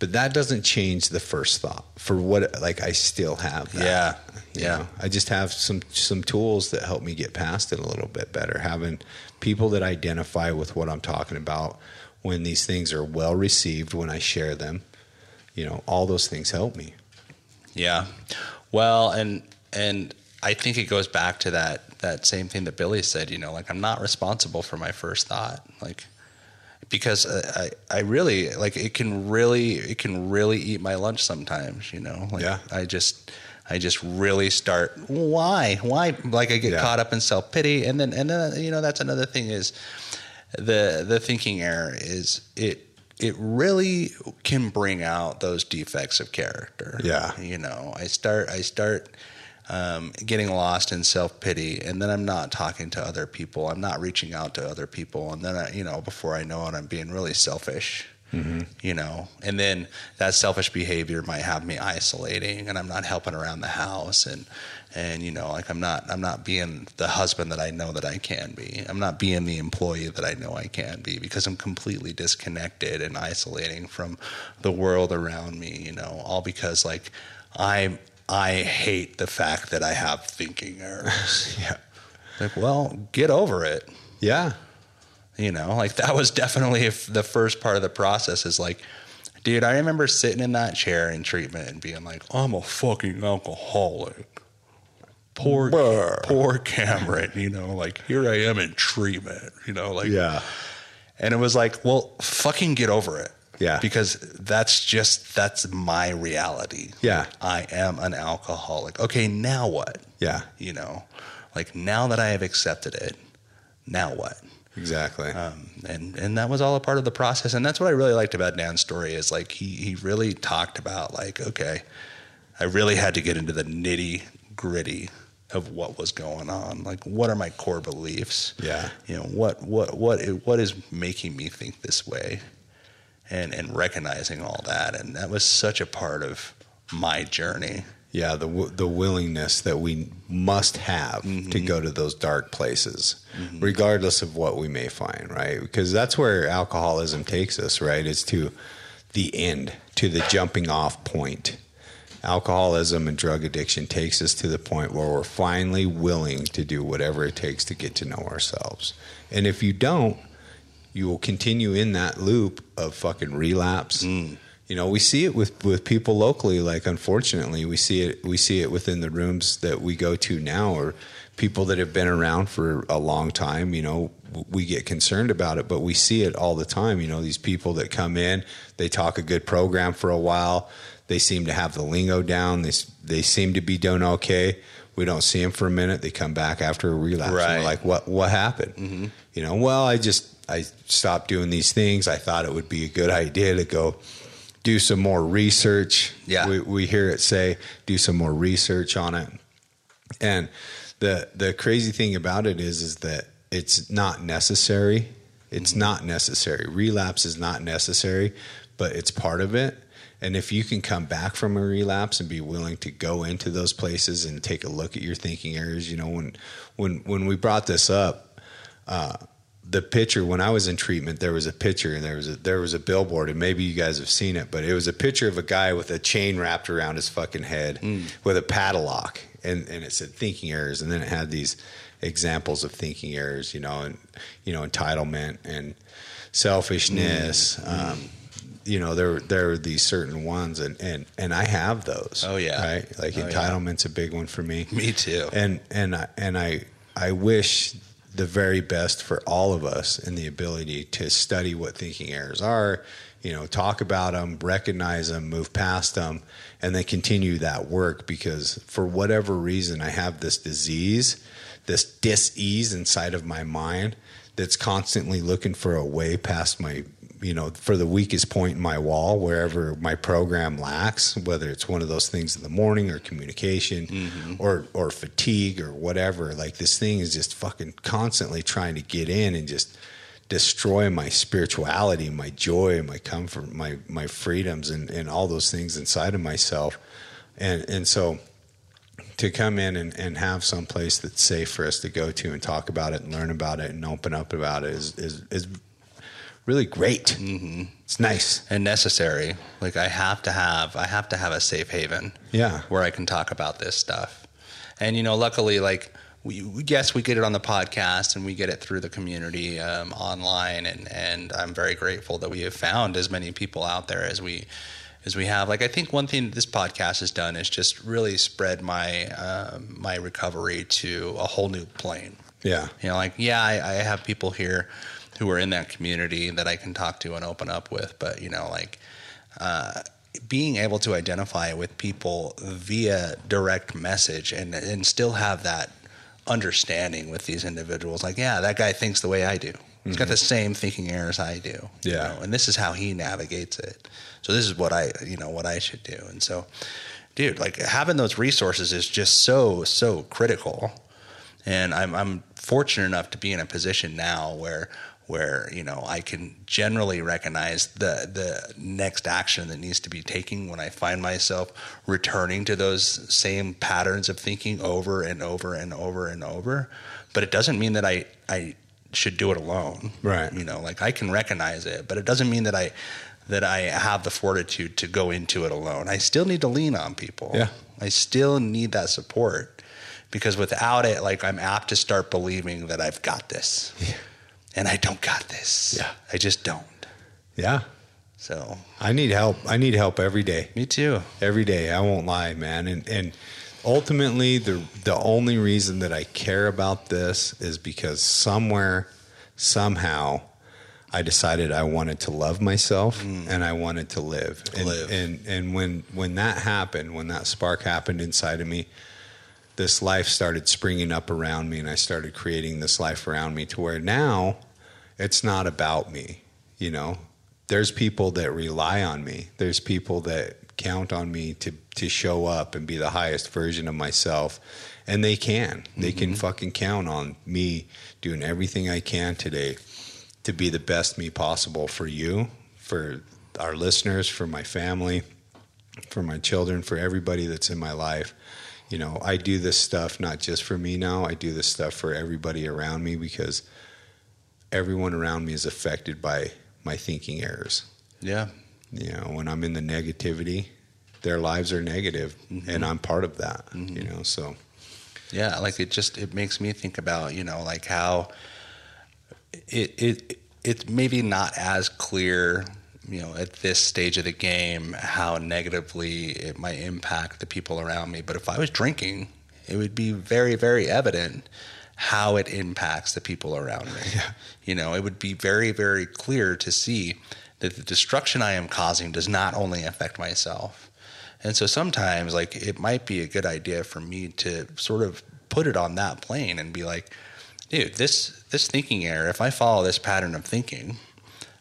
Speaker 1: But that doesn't change the first thought for what like I still have that.
Speaker 3: yeah, yeah,
Speaker 1: know, I just have some some tools that help me get past it a little bit better. Having people that identify with what I'm talking about when these things are well received when I share them, you know, all those things help me.
Speaker 3: yeah. Well, and and I think it goes back to that that same thing that Billy said. You know, like I'm not responsible for my first thought, like because uh, I I really like it can really it can really eat my lunch sometimes. You know, like
Speaker 1: Yeah.
Speaker 3: I just. I just really start why why like I get
Speaker 1: Yeah.
Speaker 3: caught up in self pity and then and then you know that's another thing is the the thinking error is it it really can bring out those defects of character.
Speaker 1: Yeah.
Speaker 3: You know, I start I start um, getting lost in self pity, and then I'm not talking to other people. I'm not reaching out to other people, and then I, you know, before I know it, I'm being really selfish. You know, and then that selfish behavior might have me isolating, and I'm not helping around the house, and and you know, like I'm not I'm not being the husband that I know that I can be. I'm not being the employee that I know I can be because I'm completely disconnected and isolating from the world around me. You know, all because like I I hate the fact that I have thinking errors. [LAUGHS]
Speaker 1: Yeah.
Speaker 3: like, well, get over it.
Speaker 1: Yeah.
Speaker 3: You know, like that was definitely if the first part of the process is like, dude, I remember sitting in that chair in treatment and being like, I'm a fucking alcoholic. Poor,
Speaker 1: Brr.
Speaker 3: poor Cameron, you know, like here I am in treatment, you know, like,
Speaker 1: Yeah.
Speaker 3: and it was like, well, fucking get over it.
Speaker 1: Yeah.
Speaker 3: Because that's just, that's my reality.
Speaker 1: Yeah.
Speaker 3: I am an alcoholic. Okay, now what?
Speaker 1: Yeah.
Speaker 3: You know, like now that I have accepted it, now what?
Speaker 1: Exactly.
Speaker 3: um, and and that was all a part of the process and that's what i really liked about dan's story is like he he really talked about like okay i really had to get into the nitty gritty of what was going on like what are my core beliefs
Speaker 1: Yeah.
Speaker 3: you know what what what what is making me think this way and and recognizing all that, and that was such a part of my journey.
Speaker 1: Yeah, the the willingness that we must have to
Speaker 3: Mm-hmm.
Speaker 1: go to those dark places, regardless of what we may find, right? Because that's where alcoholism takes us, right? Is to the end, to the jumping off point. Alcoholism and drug addiction takes us to the point where we're finally willing to do whatever it takes to get to know ourselves. And if you don't, you will continue in that loop of fucking relapse. Mm. You know, we see it with with people locally. Like, unfortunately, we see it we see it within the rooms that we go to now, or people that have been around for a long time. You know, we get concerned about it, but we see it all the time. You know, these people that come in, they talk a good program for a while. They seem to have the lingo down. They they seem to be doing okay. We don't see them for a minute. They come back after a relapse. And
Speaker 3: Right.
Speaker 1: we're like, what what happened? Mm-hmm. You know, well, I just I stopped doing these things. I thought it would be a good idea to go do some more research.
Speaker 3: Yeah.
Speaker 1: we, we hear it say do some more research on it. And the the crazy thing about it is is that it's not necessary. It's not necessary. Relapse is not necessary, but it's part of it. And if you can come back from a relapse and be willing to go into those places and take a look at your thinking errors, you know, when when when we brought this up, uh, the picture when I was in treatment, there was a picture and there was a there was a billboard, and maybe you guys have seen it, but it was a picture of a guy with a chain wrapped around his fucking head mm. with a padlock, and and it said thinking errors, and then it had these examples of thinking errors, you know, and you know entitlement and selfishness. Mm. Mm. Um, you know, there there are these certain ones, and and and I have those.
Speaker 3: Oh, yeah.
Speaker 1: right. Like
Speaker 3: Oh, yeah.
Speaker 1: entitlement's a big one for me
Speaker 3: Me too.
Speaker 1: and and I, and I I wish the very best for all of us in the ability to study what thinking errors are, you know, talk about them, recognize them, move past them, and then continue that work. Because for whatever reason I have this disease, this dis-ease inside of my mind that's constantly looking for a way past my you know, for the weakest point in my wall, wherever my program lacks, whether it's one of those things in the morning or communication mm-hmm. or or fatigue or whatever, like this thing is just fucking constantly trying to get in and just destroy my spirituality, my joy, my comfort, my my freedoms and, and all those things inside of myself. And and so to come in and, and have some place that's safe for us to go to and talk about it and learn about it and open up about it is is, is really great. Mm-hmm. It's nice.
Speaker 3: and necessary. Like I have to have, I have to have a safe haven.
Speaker 1: Yeah.
Speaker 3: where I can talk about this stuff. And you know, luckily, like we, yes, we get it on the podcast and we get it through the community um, online, and and I'm very grateful that we have found as many people out there as we as we have. Like I think one thing this podcast has done is just really spread my um, my recovery to a whole new plane.
Speaker 1: Yeah.
Speaker 3: You know, like yeah, I, I have people here who are in that community that I can talk to and open up with, but you know, like uh, being able to identify with people via direct message and and still have that understanding with these individuals. Like, yeah, that guy thinks the way I do. He's got the same thinking errors I do. you
Speaker 1: Yeah.
Speaker 3: know, and this is how he navigates it. So this is what I, you know, what I should do. And so, dude, like having those resources is just so so critical and I'm I'm fortunate enough to be in a position now where where you know I can generally recognize the the next action that needs to be taken when I find myself returning to those same patterns of thinking over and over and over and over. But it doesn't mean that I I should do it alone.
Speaker 1: Right.
Speaker 3: you know like I can recognize it but it doesn't mean that I that I have the fortitude to go into it alone. I still need to lean on people.
Speaker 1: Yeah.
Speaker 3: I still need that support because without it, like I'm apt to start believing that I've got this, and I don't got this.
Speaker 1: Yeah.
Speaker 3: I just don't.
Speaker 1: Yeah.
Speaker 3: So
Speaker 1: I need help. I need help every day.
Speaker 3: me too.
Speaker 1: Every day. I won't lie, man. And and ultimately the the only reason that I care about this is because somewhere somehow I decided I wanted to love myself mm. and I wanted to live. And,
Speaker 3: Live.
Speaker 1: and and when when that happened, when that spark happened inside of me, this life started springing up around me and I started creating this life around me to where now it's not about me, you know. There's people that rely on me. There's people that count on me to to show up and be the highest version of myself. And they can. They can mm-hmm. fucking count on me doing everything I can today to be the best me possible for you, for our listeners, for my family, for my children, for everybody that's in my life. You know, I do this stuff not just for me now. I do this stuff for everybody around me because everyone around me is affected by my thinking errors.
Speaker 3: Yeah.
Speaker 1: You know, when I'm in the negativity, their lives are negative, mm-hmm. and I'm part of that. You mm-hmm. know, so
Speaker 3: Yeah, like it just it makes me think about you know like how it it it's maybe not as clear you know at this stage of the game how negatively it might impact the people around me. But if I was drinking, it would be very very evident how it impacts the people around me.
Speaker 1: Yeah.
Speaker 3: You know, it would be very very clear to see that the destruction I am causing does not only affect myself. And so sometimes, like, it might be a good idea for me to sort of put it on that plane and be like, dude, this this thinking error, if I follow this pattern of thinking,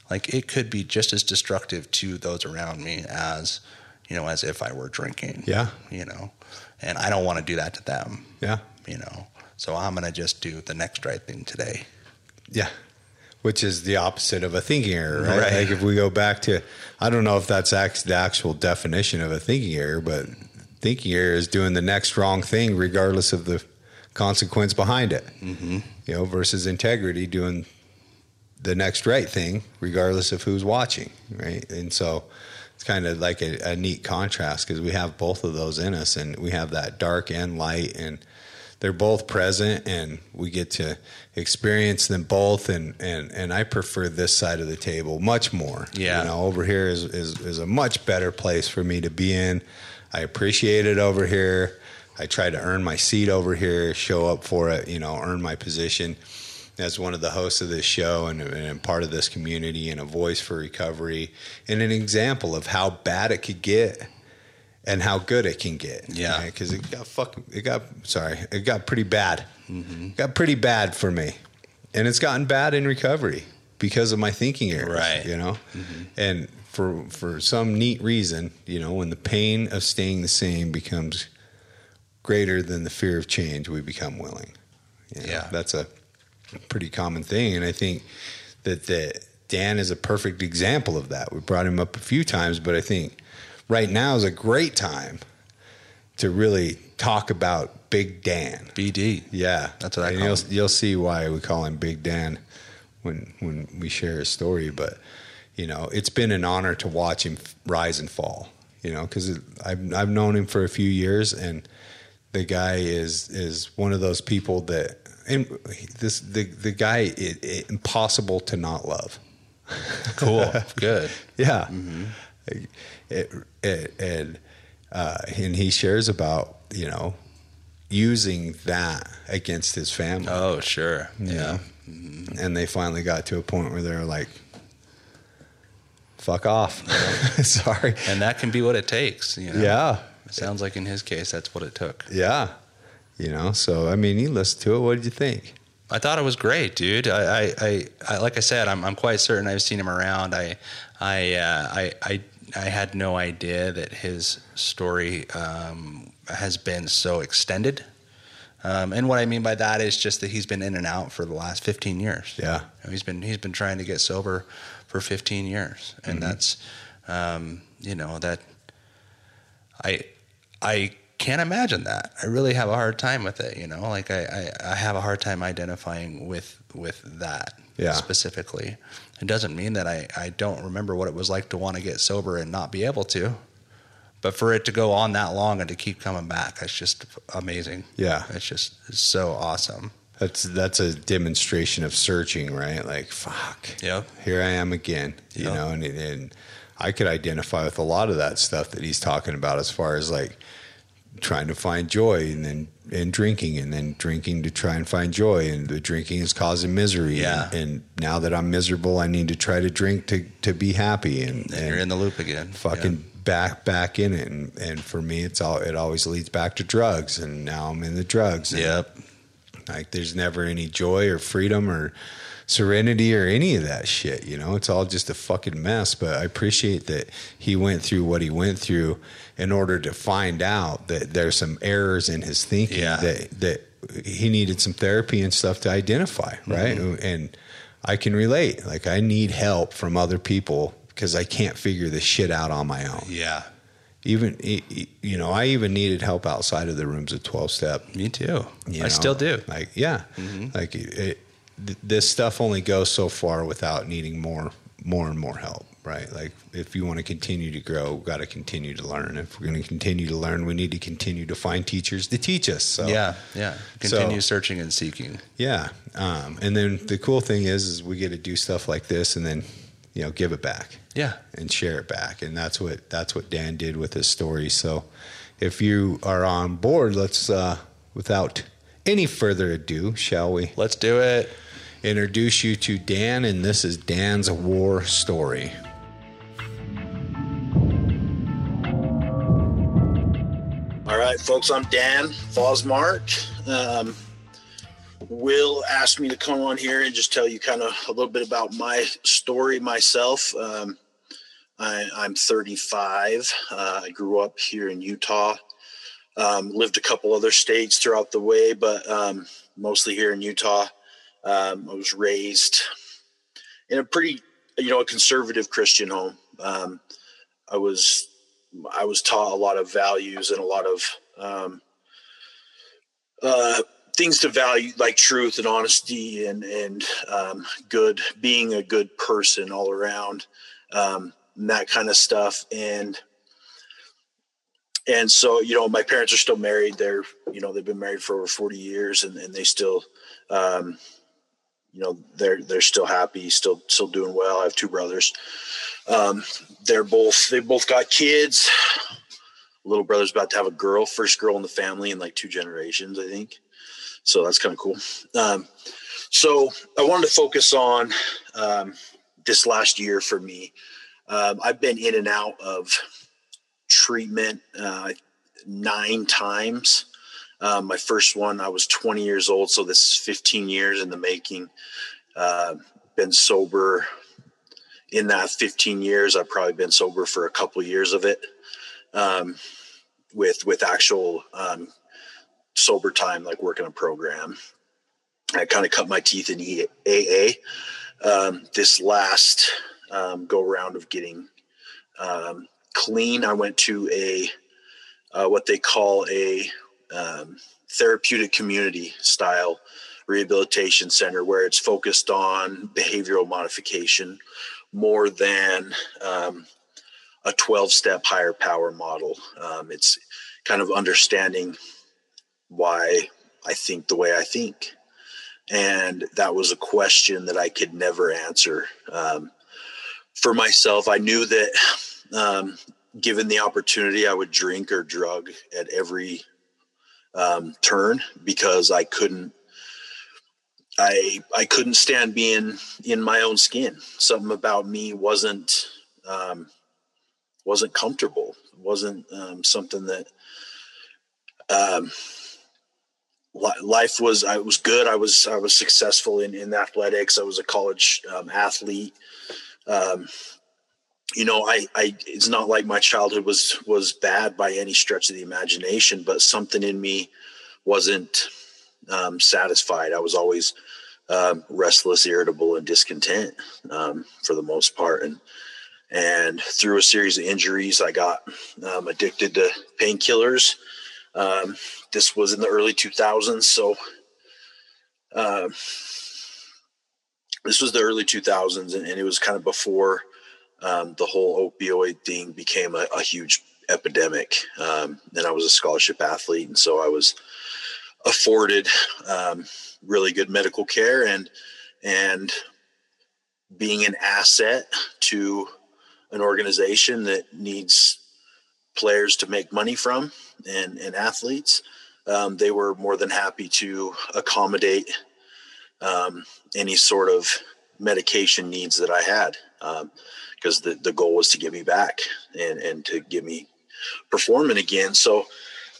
Speaker 3: like it could be just as destructive to those around me as, you know, as if I were drinking.
Speaker 1: Yeah.
Speaker 3: You know. And I don't want to do that to them,
Speaker 1: yeah,
Speaker 3: you know. So I'm gonna just do the next right thing today.
Speaker 1: yeah. Which is the opposite of a thinking error, right?
Speaker 3: Right.
Speaker 1: Like if we go back to, I don't know if that's act- the actual definition of a thinking error, but thinking error is doing the next wrong thing regardless of the consequence behind it. Mm-hmm. You know, versus integrity doing the next right thing regardless of who's watching, right? And so it's kind of like a, a neat contrast because we have both of those in us, and we have that dark and light, and they're both present, and we get to experience them both. And and and I prefer this side of the table much more.
Speaker 3: Yeah.
Speaker 1: you know, over here is is is a much better place for me to be in. I appreciate it over here. I try to earn my seat over here, show up for it, you know, earn my position as one of the hosts of this show and, and part of this community and a voice for recovery and an example of how bad it could get and how good it can get.
Speaker 3: Yeah.
Speaker 1: Because it got fucking, it got, sorry, it got pretty bad. It got pretty bad for me. And it's gotten bad in recovery because of my thinking errors.
Speaker 3: Right.
Speaker 1: You know? Mm-hmm. And for, for some neat reason, you know, when the pain of staying the same becomes greater than the fear of change, we become willing. You know,
Speaker 3: Yeah.
Speaker 1: That's a pretty common thing. And I think that, that Dan is a perfect example of that. We brought him up a few times, but I think right now is a great time to really talk about Big Dan.
Speaker 3: BD.
Speaker 1: Yeah,
Speaker 3: That's what I
Speaker 1: and
Speaker 3: call
Speaker 1: you'll,
Speaker 3: him.
Speaker 1: You'll see why we call him Big Dan when when we share his story. But you know, it's been an honor to watch him rise and fall. You know, because I've I've known him for a few years, and the guy is is one of those people that and this the the guy it, it, impossible to not love.
Speaker 3: Cool. [LAUGHS] Good.
Speaker 1: Yeah.
Speaker 3: Mm-hmm.
Speaker 1: It, it, and uh, and he shares about you know using that against his family.
Speaker 3: Oh, sure.
Speaker 1: you know? And they finally got to a point where they're like, "Fuck off." [LAUGHS] Sorry.
Speaker 3: And that can be what it takes. You know?
Speaker 1: Yeah.
Speaker 3: It sounds like in his case, that's what it took.
Speaker 1: Yeah. You know. So I mean, you listened to it. What did you think?
Speaker 3: I thought it was great, dude. I, I, I, I like I said, I'm, I'm quite certain I've seen him around. I, I, uh, I, I, I had no idea that his story um, has been so extended. Um, and what I mean by that is just that he's been in and out for the last 15 years.
Speaker 1: Yeah.
Speaker 3: You know, he's been he's been trying to get sober for 15 years, and that's um, you know that I I can't imagine that. I really have a hard time with it. You know, like I I, I have a hard time identifying with with that
Speaker 1: Yeah.
Speaker 3: specifically. It doesn't mean that I I don't remember what it was like to want to get sober and not be able to. But for it to go on that long and to keep coming back, it's just amazing.
Speaker 1: Yeah.
Speaker 3: It's just it's so awesome.
Speaker 1: That's that's a demonstration of searching, right? Like, fuck.
Speaker 3: Yep.
Speaker 1: Here I am again. You
Speaker 3: Yep.
Speaker 1: know, and and I could identify with a lot of that stuff that he's talking about, as far as like trying to find joy and then and drinking and then drinking to try and find joy and the drinking is causing misery
Speaker 3: Yeah.
Speaker 1: and, and now that I'm miserable I need to try to drink to to be happy and,
Speaker 3: And, you're in the loop again.
Speaker 1: fucking back back in it and, and for me it's all it always leads back to drugs and now I'm in the drugs and
Speaker 3: Yep.
Speaker 1: like there's never any joy or freedom or serenity or any of that shit, you know? It's all just a fucking mess, but I appreciate that he went through what he went through in order to find out that there's some errors in his thinking
Speaker 3: Yeah.
Speaker 1: that that he needed some therapy and stuff to identify, mm-hmm. right? And I can relate. Like I need help from other people because I can't figure this shit out on my own.
Speaker 3: Yeah.
Speaker 1: Even you know, I even needed help outside of the rooms of twelve step.
Speaker 3: Me too.
Speaker 1: you
Speaker 3: I
Speaker 1: know?
Speaker 3: still do.
Speaker 1: Like yeah, mm-hmm. like it, th- this stuff only goes so far without needing more, more and more help. Right? Like if you want to continue to grow, got to continue to learn. If we're going to continue to learn, we need to continue to find teachers to teach us. So
Speaker 3: Yeah. Yeah.
Speaker 1: So-
Speaker 3: Continue searching and seeking.
Speaker 1: yeah. Um, and then the cool thing is, is we get to do stuff like this, and then you know give it back
Speaker 3: Yeah.
Speaker 1: and share it back, and that's what that's what Dan did with his story. So if you are on board, let's uh, without any further ado, shall we
Speaker 3: Let's do it.
Speaker 1: introduce you to Dan, and this is Dan's war story.
Speaker 4: All right, folks, I'm Dan Fosmark. Um, Will asked me to come on here and just tell you kind of a little bit about my story myself. Um, I, I'm 35. Uh, I grew up here in Utah. Um, lived a couple other states throughout the way, but um, mostly here in Utah. Um, I was raised in a pretty, you know, a conservative Christian home. Um, I was I was taught a lot of values and a lot of um, uh, things to value, like truth and honesty and and um, good, being a good person all around, and that kind of stuff. And and so you know, my parents are still married. They're you know they've been married for over forty years, and, and they still. Um, you know they're they're still happy, still still doing well. I have two brothers. Um, they're both they both got kids. Little brother's about to have a girl, first girl in the family in like two generations, I think. So that's kind of cool. Um, so I wanted to focus on um, this last year for me. Um, I've been in and out of treatment uh, nine times. Um, my first one, I was 20 years old, so this is 15 years in the making. Uh, been sober in that 15 years. I've probably been sober for a couple years of it, um, with with actual um, sober time, like working a program. I kind of cut my teeth in AA. Um, this last um, go round of getting um, clean, I went to a uh, what they call a um, therapeutic community style rehabilitation center where it's focused on behavioral modification more than um, a 12 step higher power model. Um, it's kind of understanding why I think the way I think. And that was a question that I could never answer. Um, for myself, I knew that um, given the opportunity, I would drink or drug at every um, turn because I couldn't. I I couldn't stand being in my own skin. Something about me wasn't um, wasn't comfortable. wasn't um, something that um, li- life was. I was good. I was I was successful in in athletics. I was a college um, athlete. Um, you know, I, I, it's not like my childhood was, was bad by any stretch of the imagination, but something in me wasn't um, satisfied. I was always um, restless, irritable, and discontent um, for the most part. And, and through a series of injuries, I got um, addicted to painkillers. Um, this was in the early 2000s. So, uh, this was the early 2000s, and, and it was kind of before um, the whole opioid thing became a, a huge epidemic. Um, and I was a scholarship athlete, and so I was afforded um, really good medical care and and being an asset to an organization that needs players to make money from and, and athletes. Um, they were more than happy to accommodate um, any sort of medication needs that I had because the, the goal was to get me back and, and to get me performing again. So,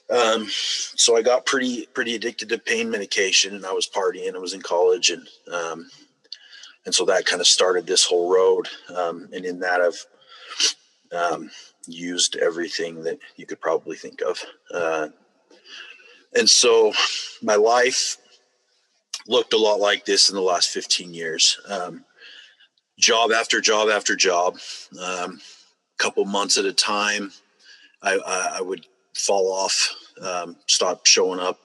Speaker 4: um, so I got pretty, pretty addicted to pain medication and I was partying, I was in college and, um, and so that kind of started this whole road. Um, and in that I've, um, used everything that you could probably think of. Uh, and so my life looked a lot like this in the last 15 years. Um, job after job after job, um, couple months at a time. I, I, I would fall off, um, stop showing up,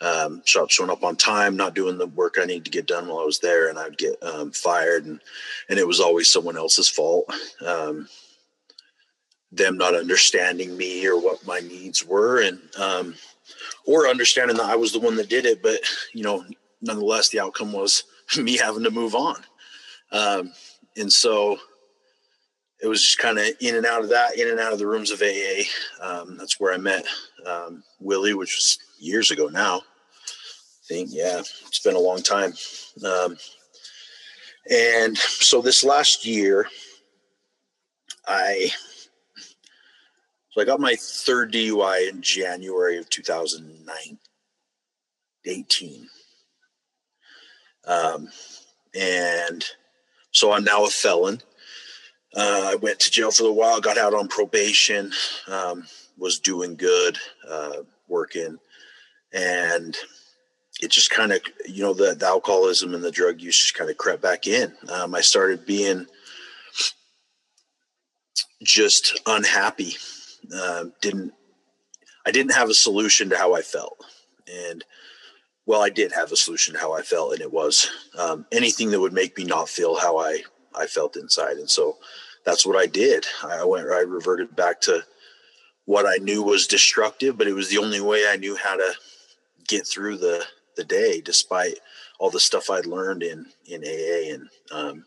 Speaker 4: um, stop showing up on time, not doing the work I need to get done while I was there, and I'd get um, fired, and and it was always someone else's fault. Um, them not understanding me or what my needs were, and um, or understanding that I was the one that did it, but you know, nonetheless, the outcome was [LAUGHS] me having to move on. Um, and so it was just kind of in and out of that, in and out of the rooms of AA. Um, that's where I met um, Willie, which was years ago now. I think, yeah, it's been a long time. Um, and so this last year, I so I got my third DUI in January of 2018. Um, and so I'm now a felon. Uh, I went to jail for a while, got out on probation, um, was doing good, uh, working, and it just kind of, you know, the, the, alcoholism and the drug use just kind of crept back in. Um, I started being just unhappy uh, didn't I didn't have a solution to how I felt, and well, I did have a solution to how I felt, and it was um, anything that would make me not feel how I I felt inside, and so that's what I did. I went I reverted back to what I knew was destructive, but it was the only way I knew how to get through the the day, despite all the stuff I'd learned in in AA and um,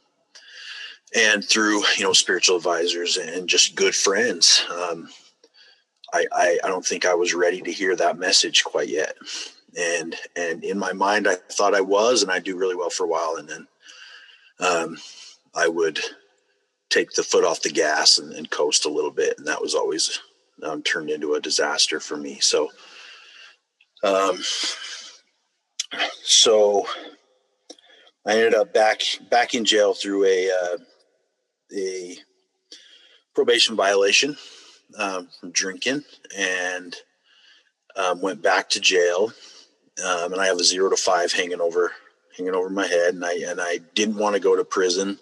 Speaker 4: and through you know spiritual advisors and just good friends. Um, I, I, I don't think I was ready to hear that message quite yet. And and in my mind, I thought I was, and I do really well for a while, and then um, I would take the foot off the gas and, and coast a little bit, and that was always um, turned into a disaster for me. So, um, so I ended up back back in jail through a uh, a probation violation um, from drinking and um, went back to jail. Um, and I have a zero to five hanging over hanging over my head, and I and I didn't want to go to prison.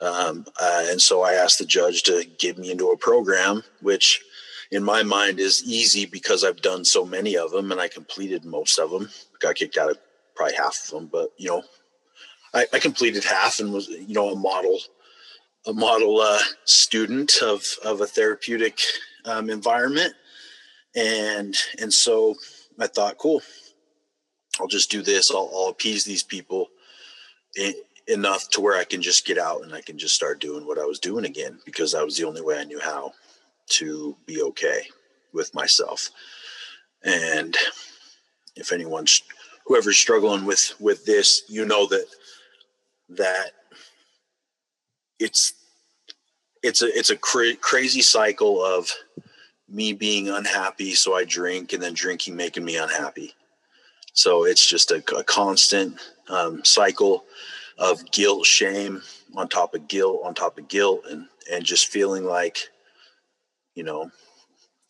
Speaker 4: Um, uh, and so I asked the judge to get me into a program, which in my mind is easy because I've done so many of them and I completed most of them. Got kicked out of probably half of them, but you know, I, I completed half and was you know a model a model uh, student of of a therapeutic um, environment, and and so I thought, cool, I'll just do this. I'll, I'll appease these people enough to where I can just get out and I can just start doing what I was doing again because that was the only way I knew how to be okay with myself. And if anyone's whoever's struggling with with this, you know that that it's it's a it's a cra- crazy cycle of me being unhappy so i drink and then drinking making me unhappy so it's just a, a constant um, cycle of guilt shame on top of guilt on top of guilt and and just feeling like you know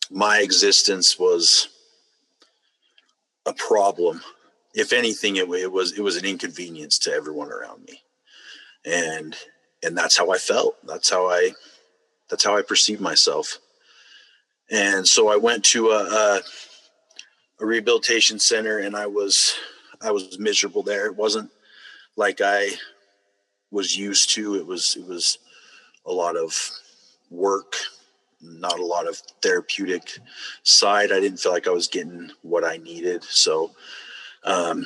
Speaker 4: my existence was a problem if anything it, it was it was an inconvenience to everyone around me and and that's how I felt. That's how I that's how I perceived myself. And so I went to a, a, a rehabilitation center, and I was I was miserable there. It wasn't like I was used to. It was it was a lot of work, not a lot of therapeutic side. I didn't feel like I was getting what I needed. So, um,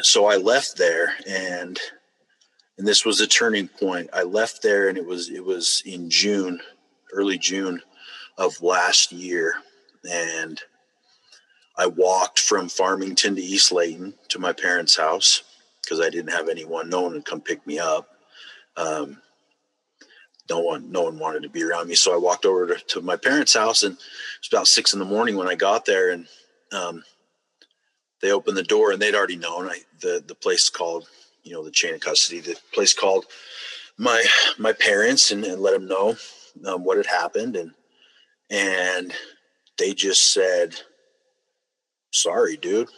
Speaker 4: so I left there and and this was a turning point. I left there, and it was it was in June, early June of last year, and I walked from Farmington to East Layton to my parents' house because I didn't have anyone, no one would come pick me up. Um, no one, no one wanted to be around me, so I walked over to, to my parents' house, and it was about six in the morning when I got there, and um, they opened the door, and they'd already known. I, the the place called you know the chain of custody. The place called my my parents and, and let them know um, what had happened, and and they just said, "Sorry, dude.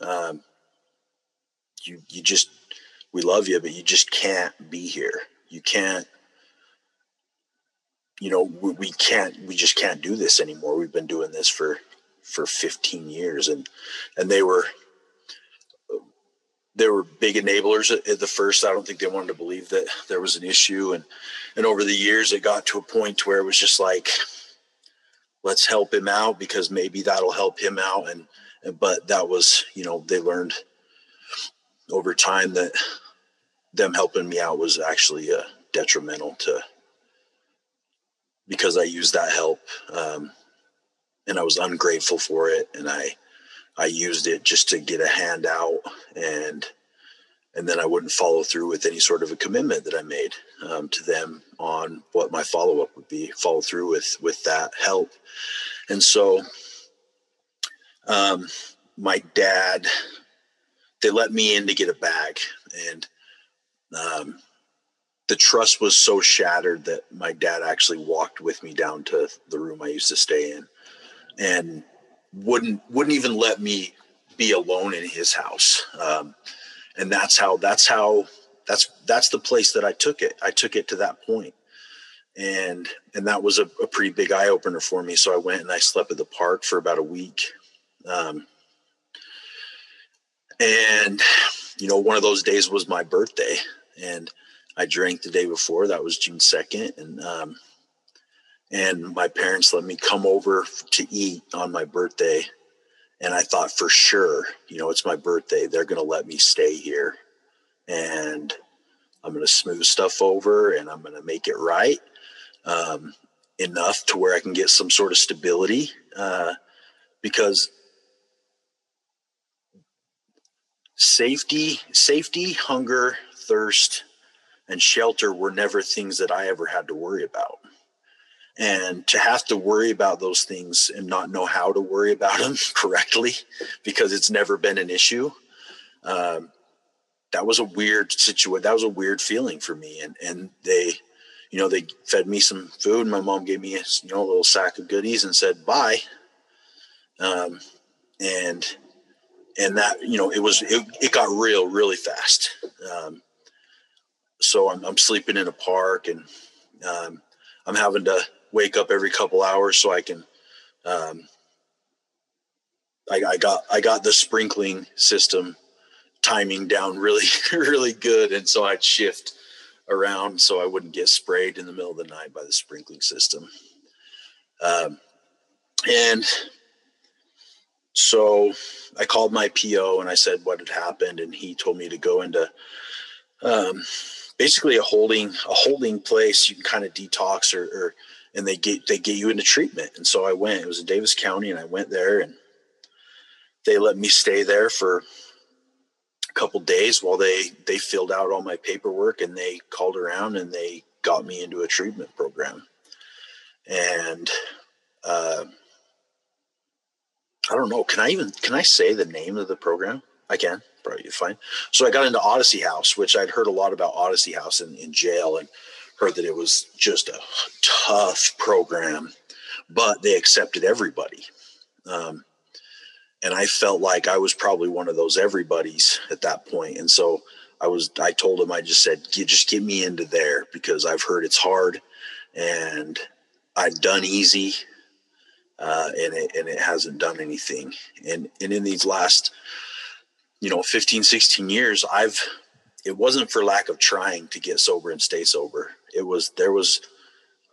Speaker 4: Um, you you just we love you, but you just can't be here. You can't, you know, we, we can't, we just can't do this anymore. We've been doing this for, for 15 years and, and they were, they were big enablers at, the first. I don't think they wanted to believe that there was an issue. And, and over the years, it got to a point where it was just like, let's help him out because maybe that'll help him out. And, but that was, you know, they learned over time that them helping me out was actually uh, detrimental to because I used that help um, and I was ungrateful for it and I I used it just to get a handout and and then I wouldn't follow through with any sort of a commitment that I made um, to them on what my follow up would be follow through with with that help and so um, my dad they let me in to get a bag and um, the trust was so shattered that my dad actually walked with me down to the room I used to stay in and wouldn't wouldn't even let me be alone in his house. Um, and that's how that's how that's that's the place that I took it. I took it to that. And and that was a, a pretty big eye opener for me. So I went and I slept at the park for about a week. Um, and you know, one of those days was my birthday and I drank the day before. That was June second, and um, and my parents let me come over to eat on my birthday. And I thought for sure, you know, it's my birthday. They're going to let me stay here, and I'm going to smooth stuff over, and I'm going to make it right um, enough to where I can get some sort of stability, uh, because safety, safety, hunger, thirst, and shelter were never things that I ever had to worry about. And to have to worry about those things and not know how to worry about them [LAUGHS] correctly because it's never been an issue, um, that was a weird situation. That was a weird feeling for me. And and they, you know, they fed me some food. My mom gave me a you know a little sack of goodies and said bye. Um, and and that you know it was it, it got real really fast um, so I'm, I'm, sleeping in a park and um, i'm having to wake up every couple hours so i can um, I, I, got i got the sprinkling system timing down really [LAUGHS] really good and so i'd shift around so i wouldn't get sprayed in the middle of the night by the sprinkling system um, and so I called my PO and I said what had happened, and he told me to go into um, basically a holding a holding place. You can kind of detox or, or and they get they get you into treatment. And so I went. It was in Davis County, and I went there, and they let me stay there for a couple days while they they filled out all my paperwork and they called around and they got me into a treatment program. And uh, I don't know. Can I even can I say the name of the program? I can probably fine. So I got into Odyssey House, which I'd heard a lot about Odyssey House in, in jail and heard that it was just a tough program, but they accepted everybody. Um, and I felt like I was probably one of those everybody's at that point. And so I was, I told him, I just said, just get me into there because I've heard it's hard and I've done easy uh, and it and it hasn't done anything. And and in these last, you know, 15, 16 years, I've it wasn't for lack of trying to get sober and stay sober. It was there was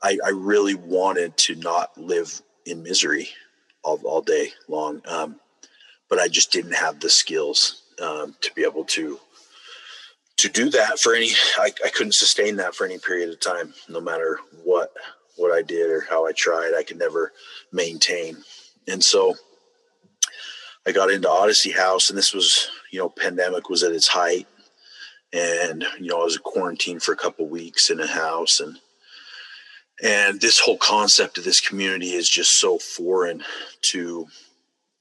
Speaker 4: I, I really wanted to not live in misery all, all day long. Um, but I just didn't have the skills um, to be able to to do that for any I, I couldn't sustain that for any period of time no matter what what I did or how I tried, I could never maintain. And so I got into Odyssey House, and this was, you know, pandemic was at its height, and you know, I was quarantined for a couple weeks in a house, and and this whole concept of this community is just so foreign to,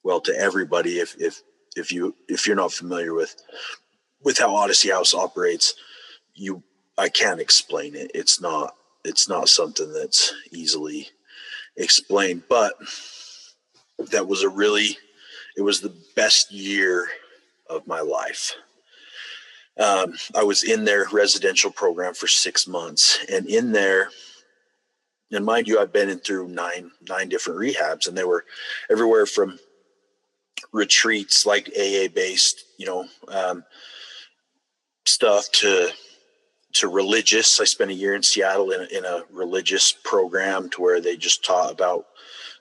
Speaker 4: well, to everybody. If if if you if you're not familiar with with how Odyssey House operates, you I can't explain it. It's not it's not something that's easily explained, but that was a really, it was the best year of my life. Um, I was in their residential program for six months, and in there, and mind you, I've been in through nine nine different rehabs, and they were everywhere from retreats like AA based, you know, um, stuff to to religious. I spent a year in Seattle in a, in a religious program to where they just taught about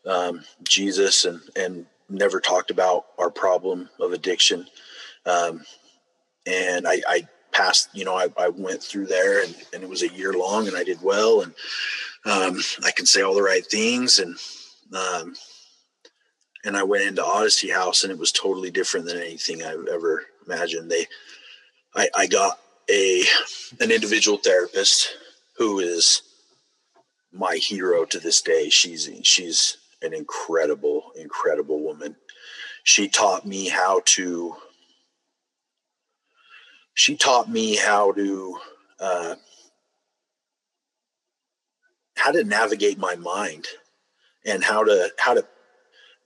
Speaker 4: um, Jesus and and never talked about our problem of addiction. Um, and I, I, passed, you know, I, I, went through there and, and it was a year long and I did well. And um, I can say all the right things. And, um, and I went into Odyssey House and it was totally different than anything I've ever imagined. They, I, I got a, an individual therapist who is my hero to this day. She's, she's an incredible, incredible woman. She taught me how to she taught me how to uh, how to navigate my mind and how to how to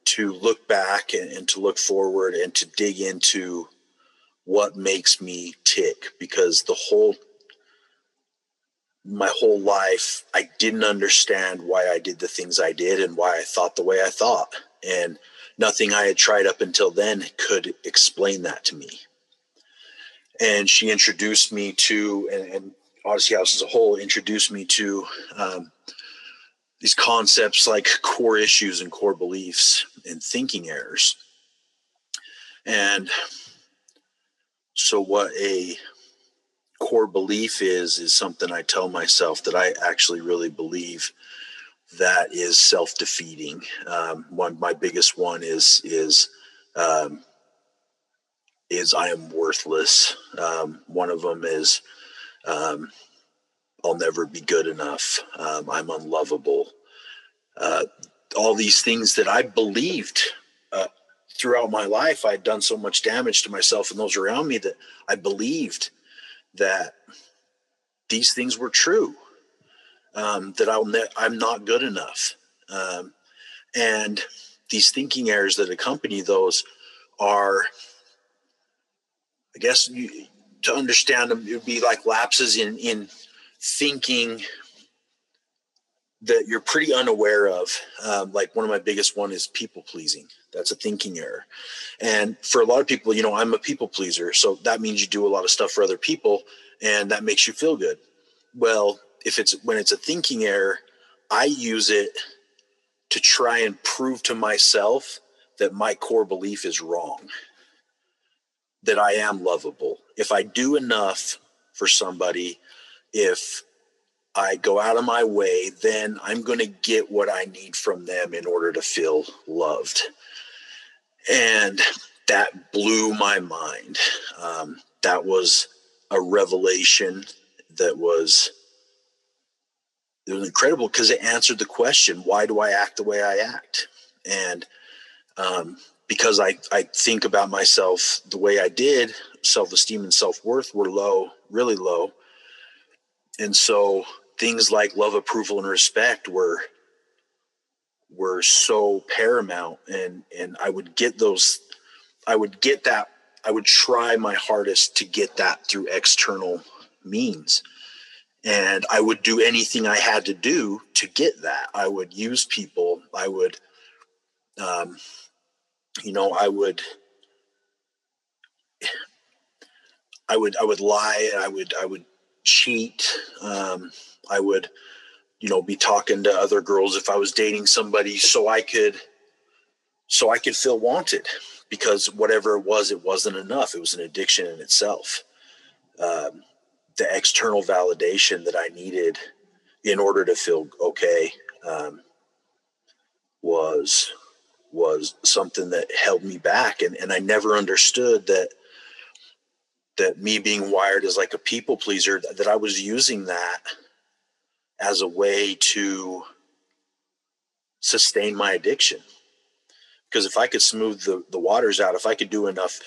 Speaker 4: to look back and, and to look forward and to dig into what makes me tick because the whole my whole life I didn't understand why I did the things I did and why I thought the way I thought. And nothing I had tried up until then could explain that to me and she introduced me to and, and Odyssey House as a whole introduced me to um, these concepts like core issues and core beliefs and thinking errors. And so, what a core belief is, is something I tell myself that I actually really believe that is self defeating. Um, one, my biggest one is, is, um, is I am worthless. Um, one of them is um, I'll never be good enough. Um, I'm unlovable. Uh, all these things that I believed uh, throughout my life, I'd done so much damage to myself and those around me that I believed that these things were true. Um, that I'll ne- I'm not good enough, um, and these thinking errors that accompany those are I guess you, to understand them, it would be like lapses in in thinking that you're pretty unaware of. Um, like one of my biggest one is people pleasing. That's a thinking error. And for a lot of people, you know, I'm a people pleaser, so that means you do a lot of stuff for other people, and that makes you feel good. Well, if it's when it's a thinking error, I use it to try and prove to myself that my core belief is wrong that I am lovable. If I do enough for somebody, if I go out of my way, then I'm going to get what I need from them in order to feel loved. And that blew my mind. Um, that was a revelation that was it was incredible because it answered the question why do i act the way i act and um, because I, I think about myself the way I did, self esteem and self worth were low, really low. And so things like love, approval, and respect were were so paramount and and I would get those I would get that I would try my hardest to get that through external means. And I would do anything I had to do to get that. I would use people. I would um, you know, I would, I would, I would lie. I would, I would cheat. Um, I would, you know, be talking to other girls if I was dating somebody, so I could, so I could feel wanted, because whatever it was, it wasn't enough. It was an addiction in itself. Um, the external validation that I needed in order to feel okay um, was was something that held me back and, and i never understood that that me being wired as like a people pleaser that i was using that as a way to sustain my addiction. Because if i could smooth the, the waters out if i could do enough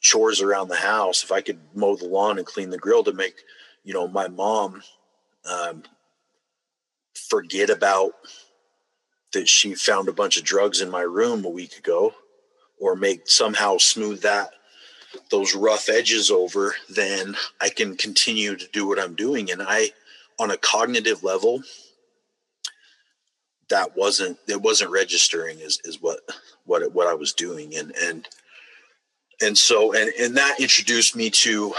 Speaker 4: chores around the house if i could mow the lawn and clean the grill to make you know my mom um, forget about that she found a bunch of drugs in my room a week ago or make somehow smooth that those rough edges over, then I can continue to do what I'm doing. And I, on a cognitive level, that wasn't it wasn't registering is is what what it, what I was doing and and and so and and that introduced me to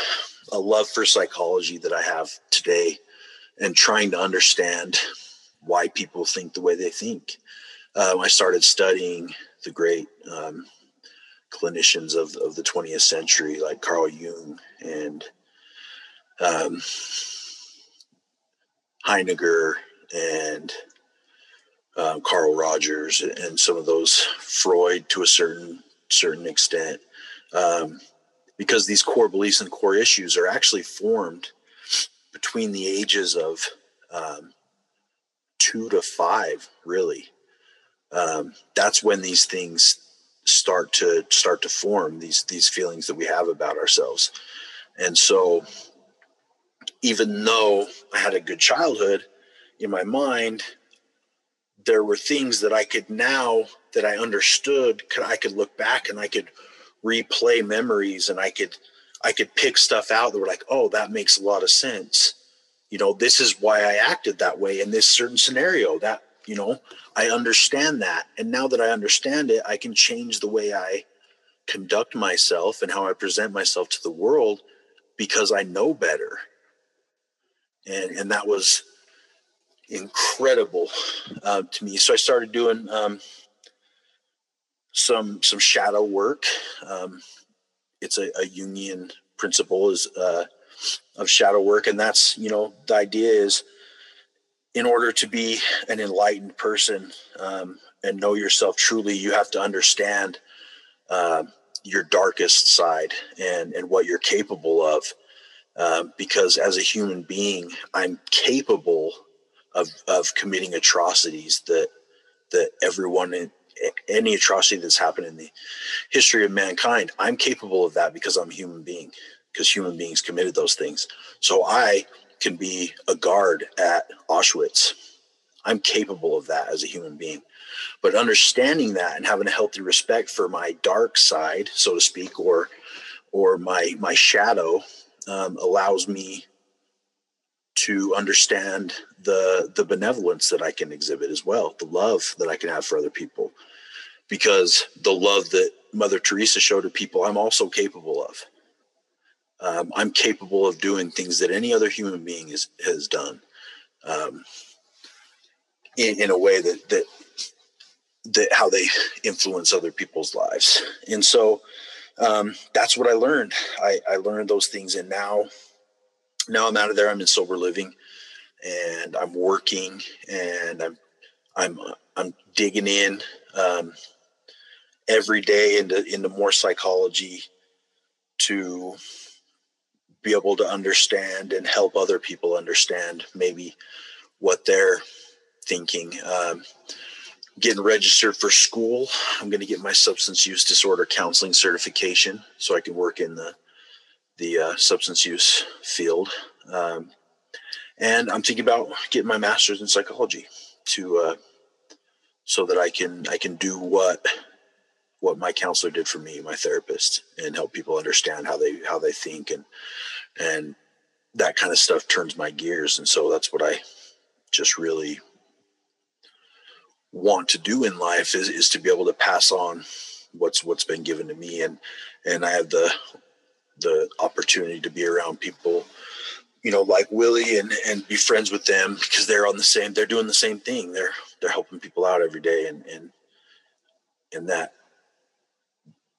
Speaker 4: a love for psychology that I have today and trying to understand why people think the way they think. Um, I started studying the great um, clinicians of, of the 20th century, like Carl Jung and um, and um, Carl Rogers and some of those Freud to a certain certain extent, um, because these core beliefs and core issues are actually formed between the ages of um, two to five. Really, um, that's when these things start to start to form these these feelings that we have about ourselves, and so even though I had a good childhood in my mind there were things that I could now that I understood could I could look back and I could replay memories and I could I could pick stuff out that were like, oh, that makes a lot of sense. You know, this is why I acted that way in this certain scenario. That, you know, I understand that. And now that I understand it, I can change the way I conduct myself and how I present myself to the world because I know better. And and that was incredible uh, to me. So I started doing um, some some shadow work. Um, it's a, a, Jungian principle is uh, of shadow work, and that's you know the idea is in order to be an enlightened person um, and know yourself truly, you have to understand uh, your darkest side and and what you're capable of. Uh, because as a human being, I'm capable of of committing atrocities that that everyone any atrocity that's happened in the history of mankind i'm capable of that because i'm a human being because human beings committed those things so i can be a guard at auschwitz. I'm capable of that as a human being. But understanding that and having a healthy respect for my dark side so to speak or or my my shadow um, allows me to understand the the benevolence that I can exhibit as well, the love that I can have for other people, because the love that Mother Teresa showed to people, I'm also capable of. Um, I'm capable of doing things that any other human being is, has done, um, in, in a way that that that how they influence other people's lives, and so um, that's what I learned. I, I learned those things, and now now I'm out of there. I'm in sober living, and I'm working, and I'm I'm I'm digging in um, every day into into more psychology to be able to understand and help other people understand maybe what they're thinking. Um, getting registered for school. I'm going to get my substance use disorder counseling certification so I can work in the the uh, substance use field. Um, and I'm thinking about getting my master's in psychology to uh, so that I can I can do what what my counselor did for me, my therapist, and help people understand how they how they think and and that kind of stuff turns my gears. And so that's what I just really want to do in life is, is to be able to pass on what's what's been given to me and and I have the the opportunity to be around people you know like willie and and be friends with them because they're on the same they're doing the same thing they're they're helping people out every day and and and that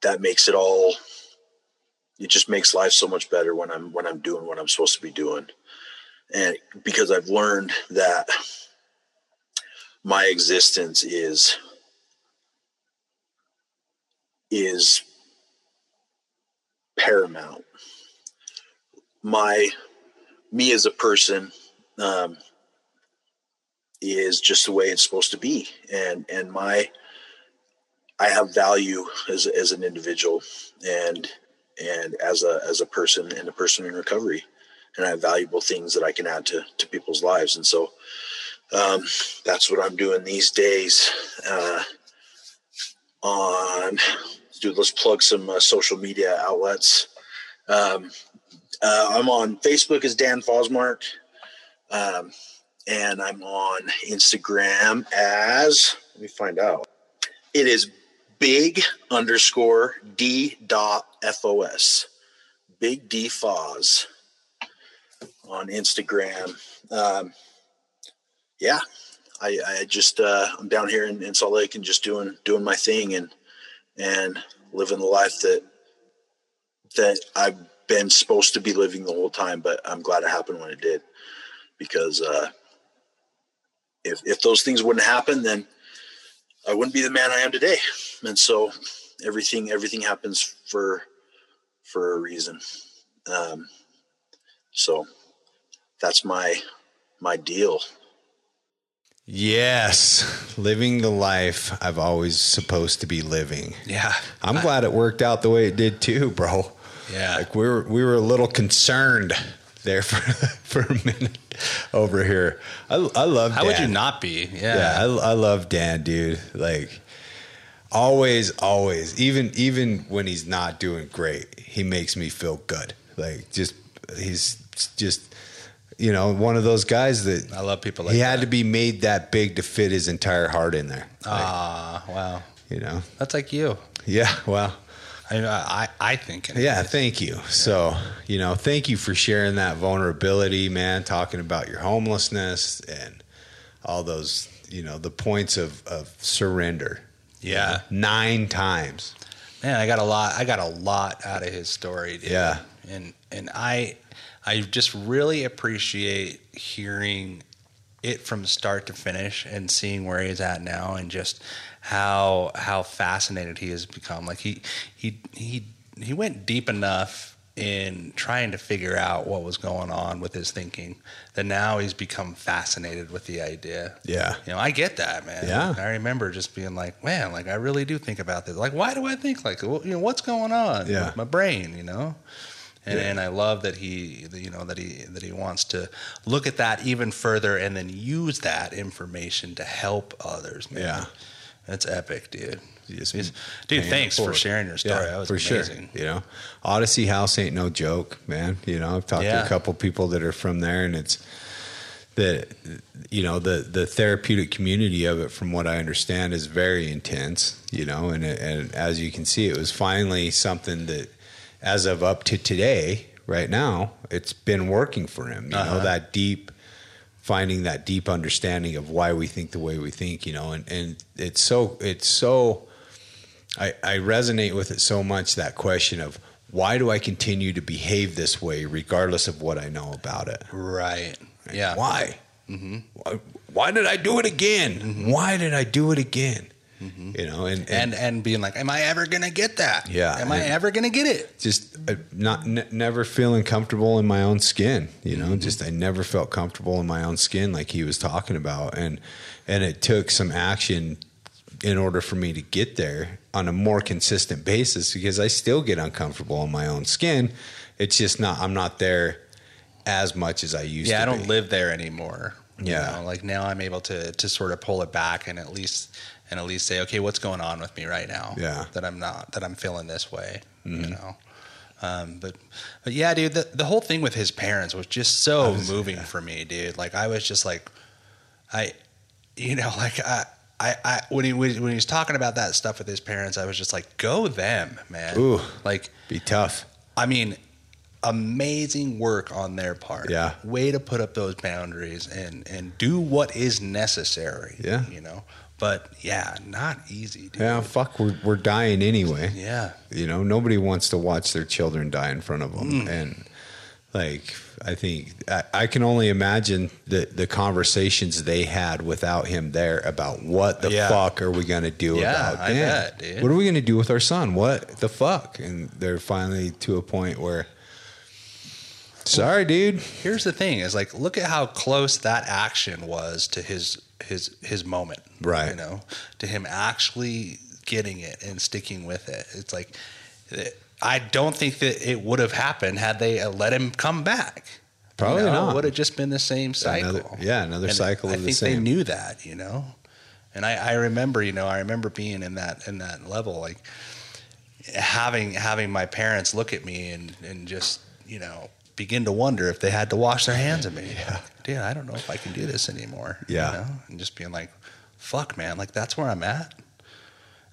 Speaker 4: that makes it all it just makes life so much better when i'm when i'm doing what i'm supposed to be doing. And because i've learned that my existence is is paramount. My me as a person um, is just the way it's supposed to be, and and my I have value as as an individual. And and as a as a person and a person in recovery, and I have valuable things that I can add to to people's lives, and so um, that's what I'm doing these days. Uh, on dude, let's plug some uh, social media outlets. Um, uh, I'm on Facebook as Dan Fosmark. Um, and I'm on Instagram as, let me find out. It is big underscore D dot FOS. Big D Foz on Instagram. Um, yeah, I, I just uh, I'm down here in, in Salt Lake and just doing doing my thing and and living the life that that I've been supposed to be living the whole time. But I'm glad it happened when it did because uh, if if those things wouldn't happen, then I wouldn't be the man I am today. And so everything everything happens for for a reason. Um, so that's my my deal.
Speaker 1: Yes, living the life I've always supposed to be living.
Speaker 3: Yeah.
Speaker 1: I'm glad it worked out the way it did too, bro.
Speaker 3: Yeah.
Speaker 1: Like we were we were a little concerned there for [LAUGHS] for a minute over here. I I love.
Speaker 3: How would you not be? Yeah.
Speaker 1: Yeah, I, I love Dan, dude. Like always, always. Even even when he's not doing great, he makes me feel good. Like just he's just you know one of those guys that
Speaker 3: I love people like
Speaker 1: he
Speaker 3: that.
Speaker 1: had to be made that big to fit his entire heart in there. Like,
Speaker 3: Ah, wow.
Speaker 1: you know.
Speaker 3: That's like you.
Speaker 1: Yeah. Well.
Speaker 3: I I, I think.
Speaker 1: Yeah, thank you. So, you know, thank you for sharing that vulnerability, man, talking about your homelessness and all those, you know, the points of, of surrender.
Speaker 3: Yeah.
Speaker 1: Nine times.
Speaker 3: Man, I got a lot. I got a lot out of his story. Dude.
Speaker 1: Yeah.
Speaker 3: and and I I just really appreciate hearing it from start to finish and seeing where he's at now and just how how fascinated he has become. Like he he he he went deep enough in trying to figure out what was going on with his thinking that now he's become fascinated with the idea.
Speaker 1: Yeah.
Speaker 3: You know, I get that, man.
Speaker 1: Yeah.
Speaker 3: I remember just being like, man, like I really do think about this. Like, why do I think like, well, you know, what's going on
Speaker 1: Yeah.
Speaker 3: with my brain, you know? And,
Speaker 1: Yeah.
Speaker 3: and I love that he, you know, that he that he wants to look at that even further and then use that information to help others. Man.
Speaker 1: Yeah.
Speaker 3: That's epic, dude.
Speaker 1: Just
Speaker 3: dude, thanks for sharing your story.
Speaker 1: Yeah,
Speaker 3: that was
Speaker 1: for
Speaker 3: amazing.
Speaker 1: sure. You know, Odyssey House ain't no joke, man. You know, I've talked to a couple people that are from there, and it's the you know the the therapeutic community of it, from what I understand, is very intense. You know, and and as you can see, it was finally something that, as of up to today, right now, it's been working for him. You know,
Speaker 3: Uh-huh.
Speaker 1: that deep finding that deep understanding of why we think the way we think, you know, and, and it's so it's so I, I resonate with it so much that question of why do I continue to behave this way regardless of what I know about it?
Speaker 3: Right. Yeah.
Speaker 1: Why? Mm-hmm. Why, why did I do it again? Mm-hmm. Why did I do it again? You know, and,
Speaker 3: And and being like, am I ever gonna get that?
Speaker 1: Yeah.
Speaker 3: Am I ever gonna get it?
Speaker 1: just uh, not n- never feeling comfortable in my own skin you
Speaker 3: Mm-hmm.
Speaker 1: know just i never felt comfortable in my own skin like he was talking about and and it took some action in order for me to get there on a more consistent basis because i still get uncomfortable in my own skin it's just not i'm not there as much as i used
Speaker 3: yeah,
Speaker 1: to Yeah,
Speaker 3: I don't
Speaker 1: be.
Speaker 3: live there anymore. you
Speaker 1: Yeah.
Speaker 3: know? like now I'm able to to sort of pull it back and at least and at least say, okay, what's going on with me right now?
Speaker 1: Yeah. Mm-hmm.
Speaker 3: that I'm not that I'm feeling this way. You know, um, but but yeah, dude, the the whole thing with his parents was just so
Speaker 1: was-
Speaker 3: moving
Speaker 1: yeah.
Speaker 3: for me, dude. Like I was just like, I, you know, [LAUGHS] like I. I, I when he when he was talking about that stuff with his parents, I was just like, "Go them, man!"
Speaker 1: Ooh.
Speaker 3: Like
Speaker 1: be tough
Speaker 3: I mean, amazing work on their part.
Speaker 1: Yeah.
Speaker 3: Way to put up those boundaries and and do what is necessary.
Speaker 1: Yeah.
Speaker 3: You know. But yeah, not easy, dude.
Speaker 1: yeah fuck we're, we're dying anyway
Speaker 3: Yeah.
Speaker 1: You know, nobody wants to watch their children die in front of them.
Speaker 3: Mm.
Speaker 1: And like, I think I, I can only imagine the, the conversations they had without him there about what the
Speaker 3: Yeah.
Speaker 1: fuck are we going to do
Speaker 3: Yeah,
Speaker 1: about
Speaker 3: bet, dude.
Speaker 1: What are we going to do with our son? What the fuck? And they're finally to a point where, sorry, dude.
Speaker 3: Here's the thing: is like, look at how close that action was to his his his moment.
Speaker 1: Right.
Speaker 3: You know, to him actually getting it and sticking with it. It's like, I don't think that it would have happened had they let him come back.
Speaker 1: Probably
Speaker 3: you know,
Speaker 1: not.
Speaker 3: It would have just been the same cycle.
Speaker 1: Another- yeah, another
Speaker 3: And
Speaker 1: cycle
Speaker 3: I
Speaker 1: of the
Speaker 3: think they knew that, you know. And I, I remember, you know, I remember being in that in that level, like having having my parents look at me and and just you know begin to wonder if they had to wash their hands of me. [LAUGHS] Yeah. Dude, I don't know if I can do this anymore.
Speaker 1: Yeah.
Speaker 3: You know? And just being like, fuck, man, like that's where I'm at.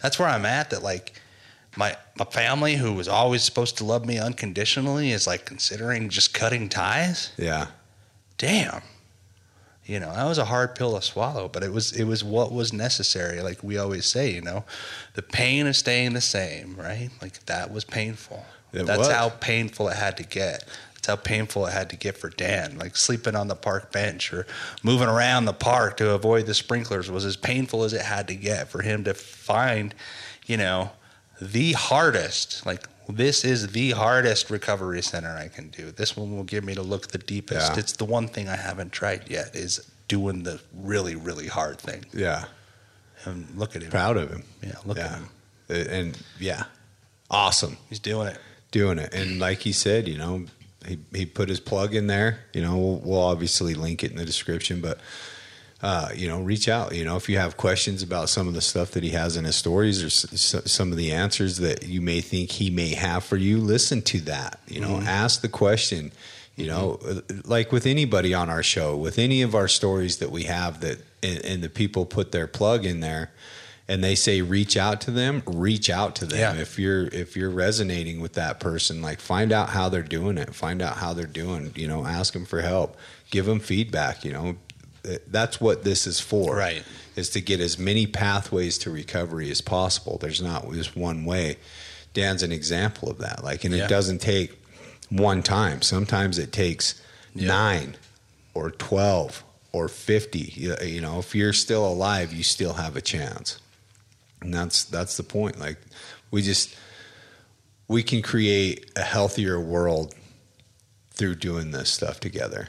Speaker 3: That's where I'm at. That like my my family, who was always supposed to love me unconditionally, is like considering just cutting ties.
Speaker 1: Yeah.
Speaker 3: Damn. You know, that was a hard pill to swallow, but it was it was what was necessary. Like we always say, you know, the pain of staying the same, right? Like that was painful.
Speaker 1: It
Speaker 3: That's
Speaker 1: was.
Speaker 3: how painful it had to get. That's how painful it had to get for Dan. Like sleeping on the park bench or moving around the park to avoid the sprinklers was as painful as it had to get for him to find, you know, the hardest. Like this is the hardest recovery center I can do. This one will give me to look the deepest.
Speaker 1: Yeah.
Speaker 3: It's the one thing I haven't tried yet is doing the really really hard thing.
Speaker 1: Yeah.
Speaker 3: And look at him.
Speaker 1: Proud of him.
Speaker 3: Yeah, look at him.
Speaker 1: And yeah. Awesome.
Speaker 3: He's doing it.
Speaker 1: doing it. And like he said, you know, he, he put his plug in there. You know, we'll, we'll obviously link it in the description, but uh, you know, reach out. You know, if you have questions about some of the stuff that he has in his stories or s- some of the answers that you may think he may have for you, listen to that. You know, ask the question. You know, uh, like with anybody on our show, with any of our stories that we have that, and, and the people put their plug in there, and they say reach out to them, reach out to them.
Speaker 3: Yeah.
Speaker 1: If you're if you're resonating with that person, like find out how they're doing it, find out how they're doing. You know, ask them for help, give them feedback. You know, that's what this is for.
Speaker 3: Right.
Speaker 1: Is to get as many pathways to recovery as possible. There's not just one way. Dan's an example of that. Like, and
Speaker 3: Yeah.
Speaker 1: it doesn't take one time. Sometimes it takes
Speaker 3: Yeah.
Speaker 1: nine or twelve or fifty. You, you know, if you're still alive, you still have a chance and that's that's the point like we just we can create a healthier world through doing this stuff together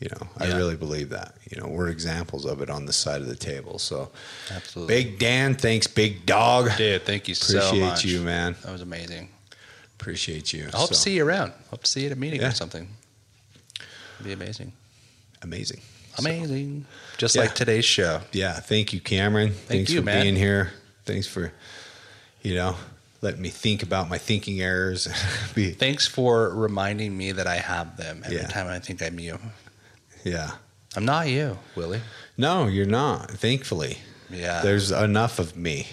Speaker 1: you know i really believe that you know we're examples of it on this side of the table so
Speaker 3: Absolutely.
Speaker 1: big dan thanks big dog
Speaker 3: Dude, thank you so
Speaker 1: appreciate
Speaker 3: much.
Speaker 1: you man
Speaker 3: That was amazing.
Speaker 1: appreciate you
Speaker 3: I hope to see you around. Hope to see you at a meeting
Speaker 1: Yeah.
Speaker 3: or something. It'd be amazing.
Speaker 1: amazing
Speaker 3: Amazing. Just
Speaker 1: Yeah.
Speaker 3: like today's show.
Speaker 1: yeah thank you cameron thanks
Speaker 3: you,
Speaker 1: for
Speaker 3: man.
Speaker 1: being here thanks for you know letting me think about my thinking errors [LAUGHS] be
Speaker 3: Thanks for reminding me that I have them every
Speaker 1: Yeah.
Speaker 3: time I think I'm you.
Speaker 1: yeah
Speaker 3: I'm not you, Willie.
Speaker 1: no you're not thankfully
Speaker 3: Yeah.
Speaker 1: there's enough of me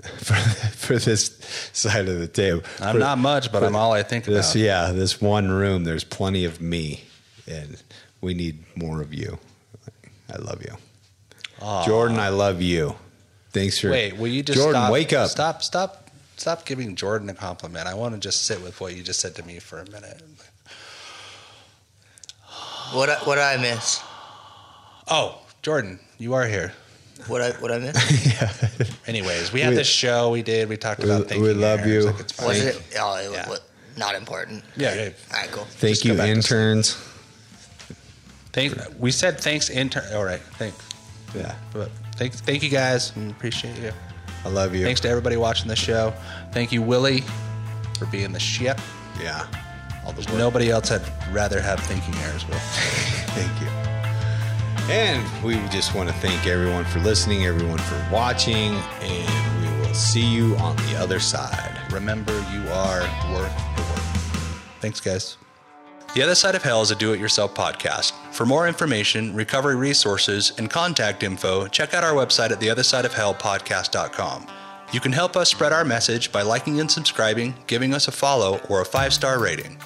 Speaker 1: [LAUGHS] for, for this side of the table.
Speaker 3: I'm
Speaker 1: For
Speaker 3: not much, but I'm all I think
Speaker 1: this.
Speaker 3: about.
Speaker 1: Yeah, this one room. There's plenty of me, and we need more of you. I love you,
Speaker 3: Aw.
Speaker 1: Jordan. I love you. Thanks for
Speaker 3: Wait, will you just
Speaker 1: Jordan?
Speaker 3: stop,
Speaker 1: wake up.
Speaker 3: Stop, stop, stop giving Jordan a compliment. I want to just sit with what you just said to me for a minute.
Speaker 5: What I, what did I miss?
Speaker 3: Oh, Jordan, you are here.
Speaker 5: What I what I miss? [LAUGHS] yeah.
Speaker 3: Anyways, we had
Speaker 1: We-
Speaker 3: this show we did. We talked
Speaker 1: we-
Speaker 3: about
Speaker 1: we
Speaker 3: thinking.
Speaker 1: love
Speaker 3: errors,
Speaker 1: you.
Speaker 3: Like it's
Speaker 5: Was it? Oh, it
Speaker 3: Yeah.
Speaker 5: was not important.
Speaker 3: Yeah, yeah.
Speaker 5: All right, cool.
Speaker 1: Thank
Speaker 3: Just
Speaker 1: you, interns.
Speaker 3: Thank, we said thanks, intern. All right, thanks.
Speaker 1: Yeah,
Speaker 3: But thank, thank you guys. and Appreciate you.
Speaker 1: I love you.
Speaker 3: Thanks to everybody watching the show. Thank you, Willie, for being the shit.
Speaker 1: Yeah, all the work.
Speaker 3: Nobody else I'd rather have thinking errors with. [LAUGHS]
Speaker 1: Thank you. And we just want to thank everyone for listening, everyone for watching, and we will see you on the other side.
Speaker 3: Remember, you are worth the work. Thanks, guys. The Other Side of Hell is a do it yourself podcast. For more information, recovery resources, and contact info, check out our website at theothersideofhellpodcast.com. You can help us spread our message by liking and subscribing, giving us a follow, or a five star rating.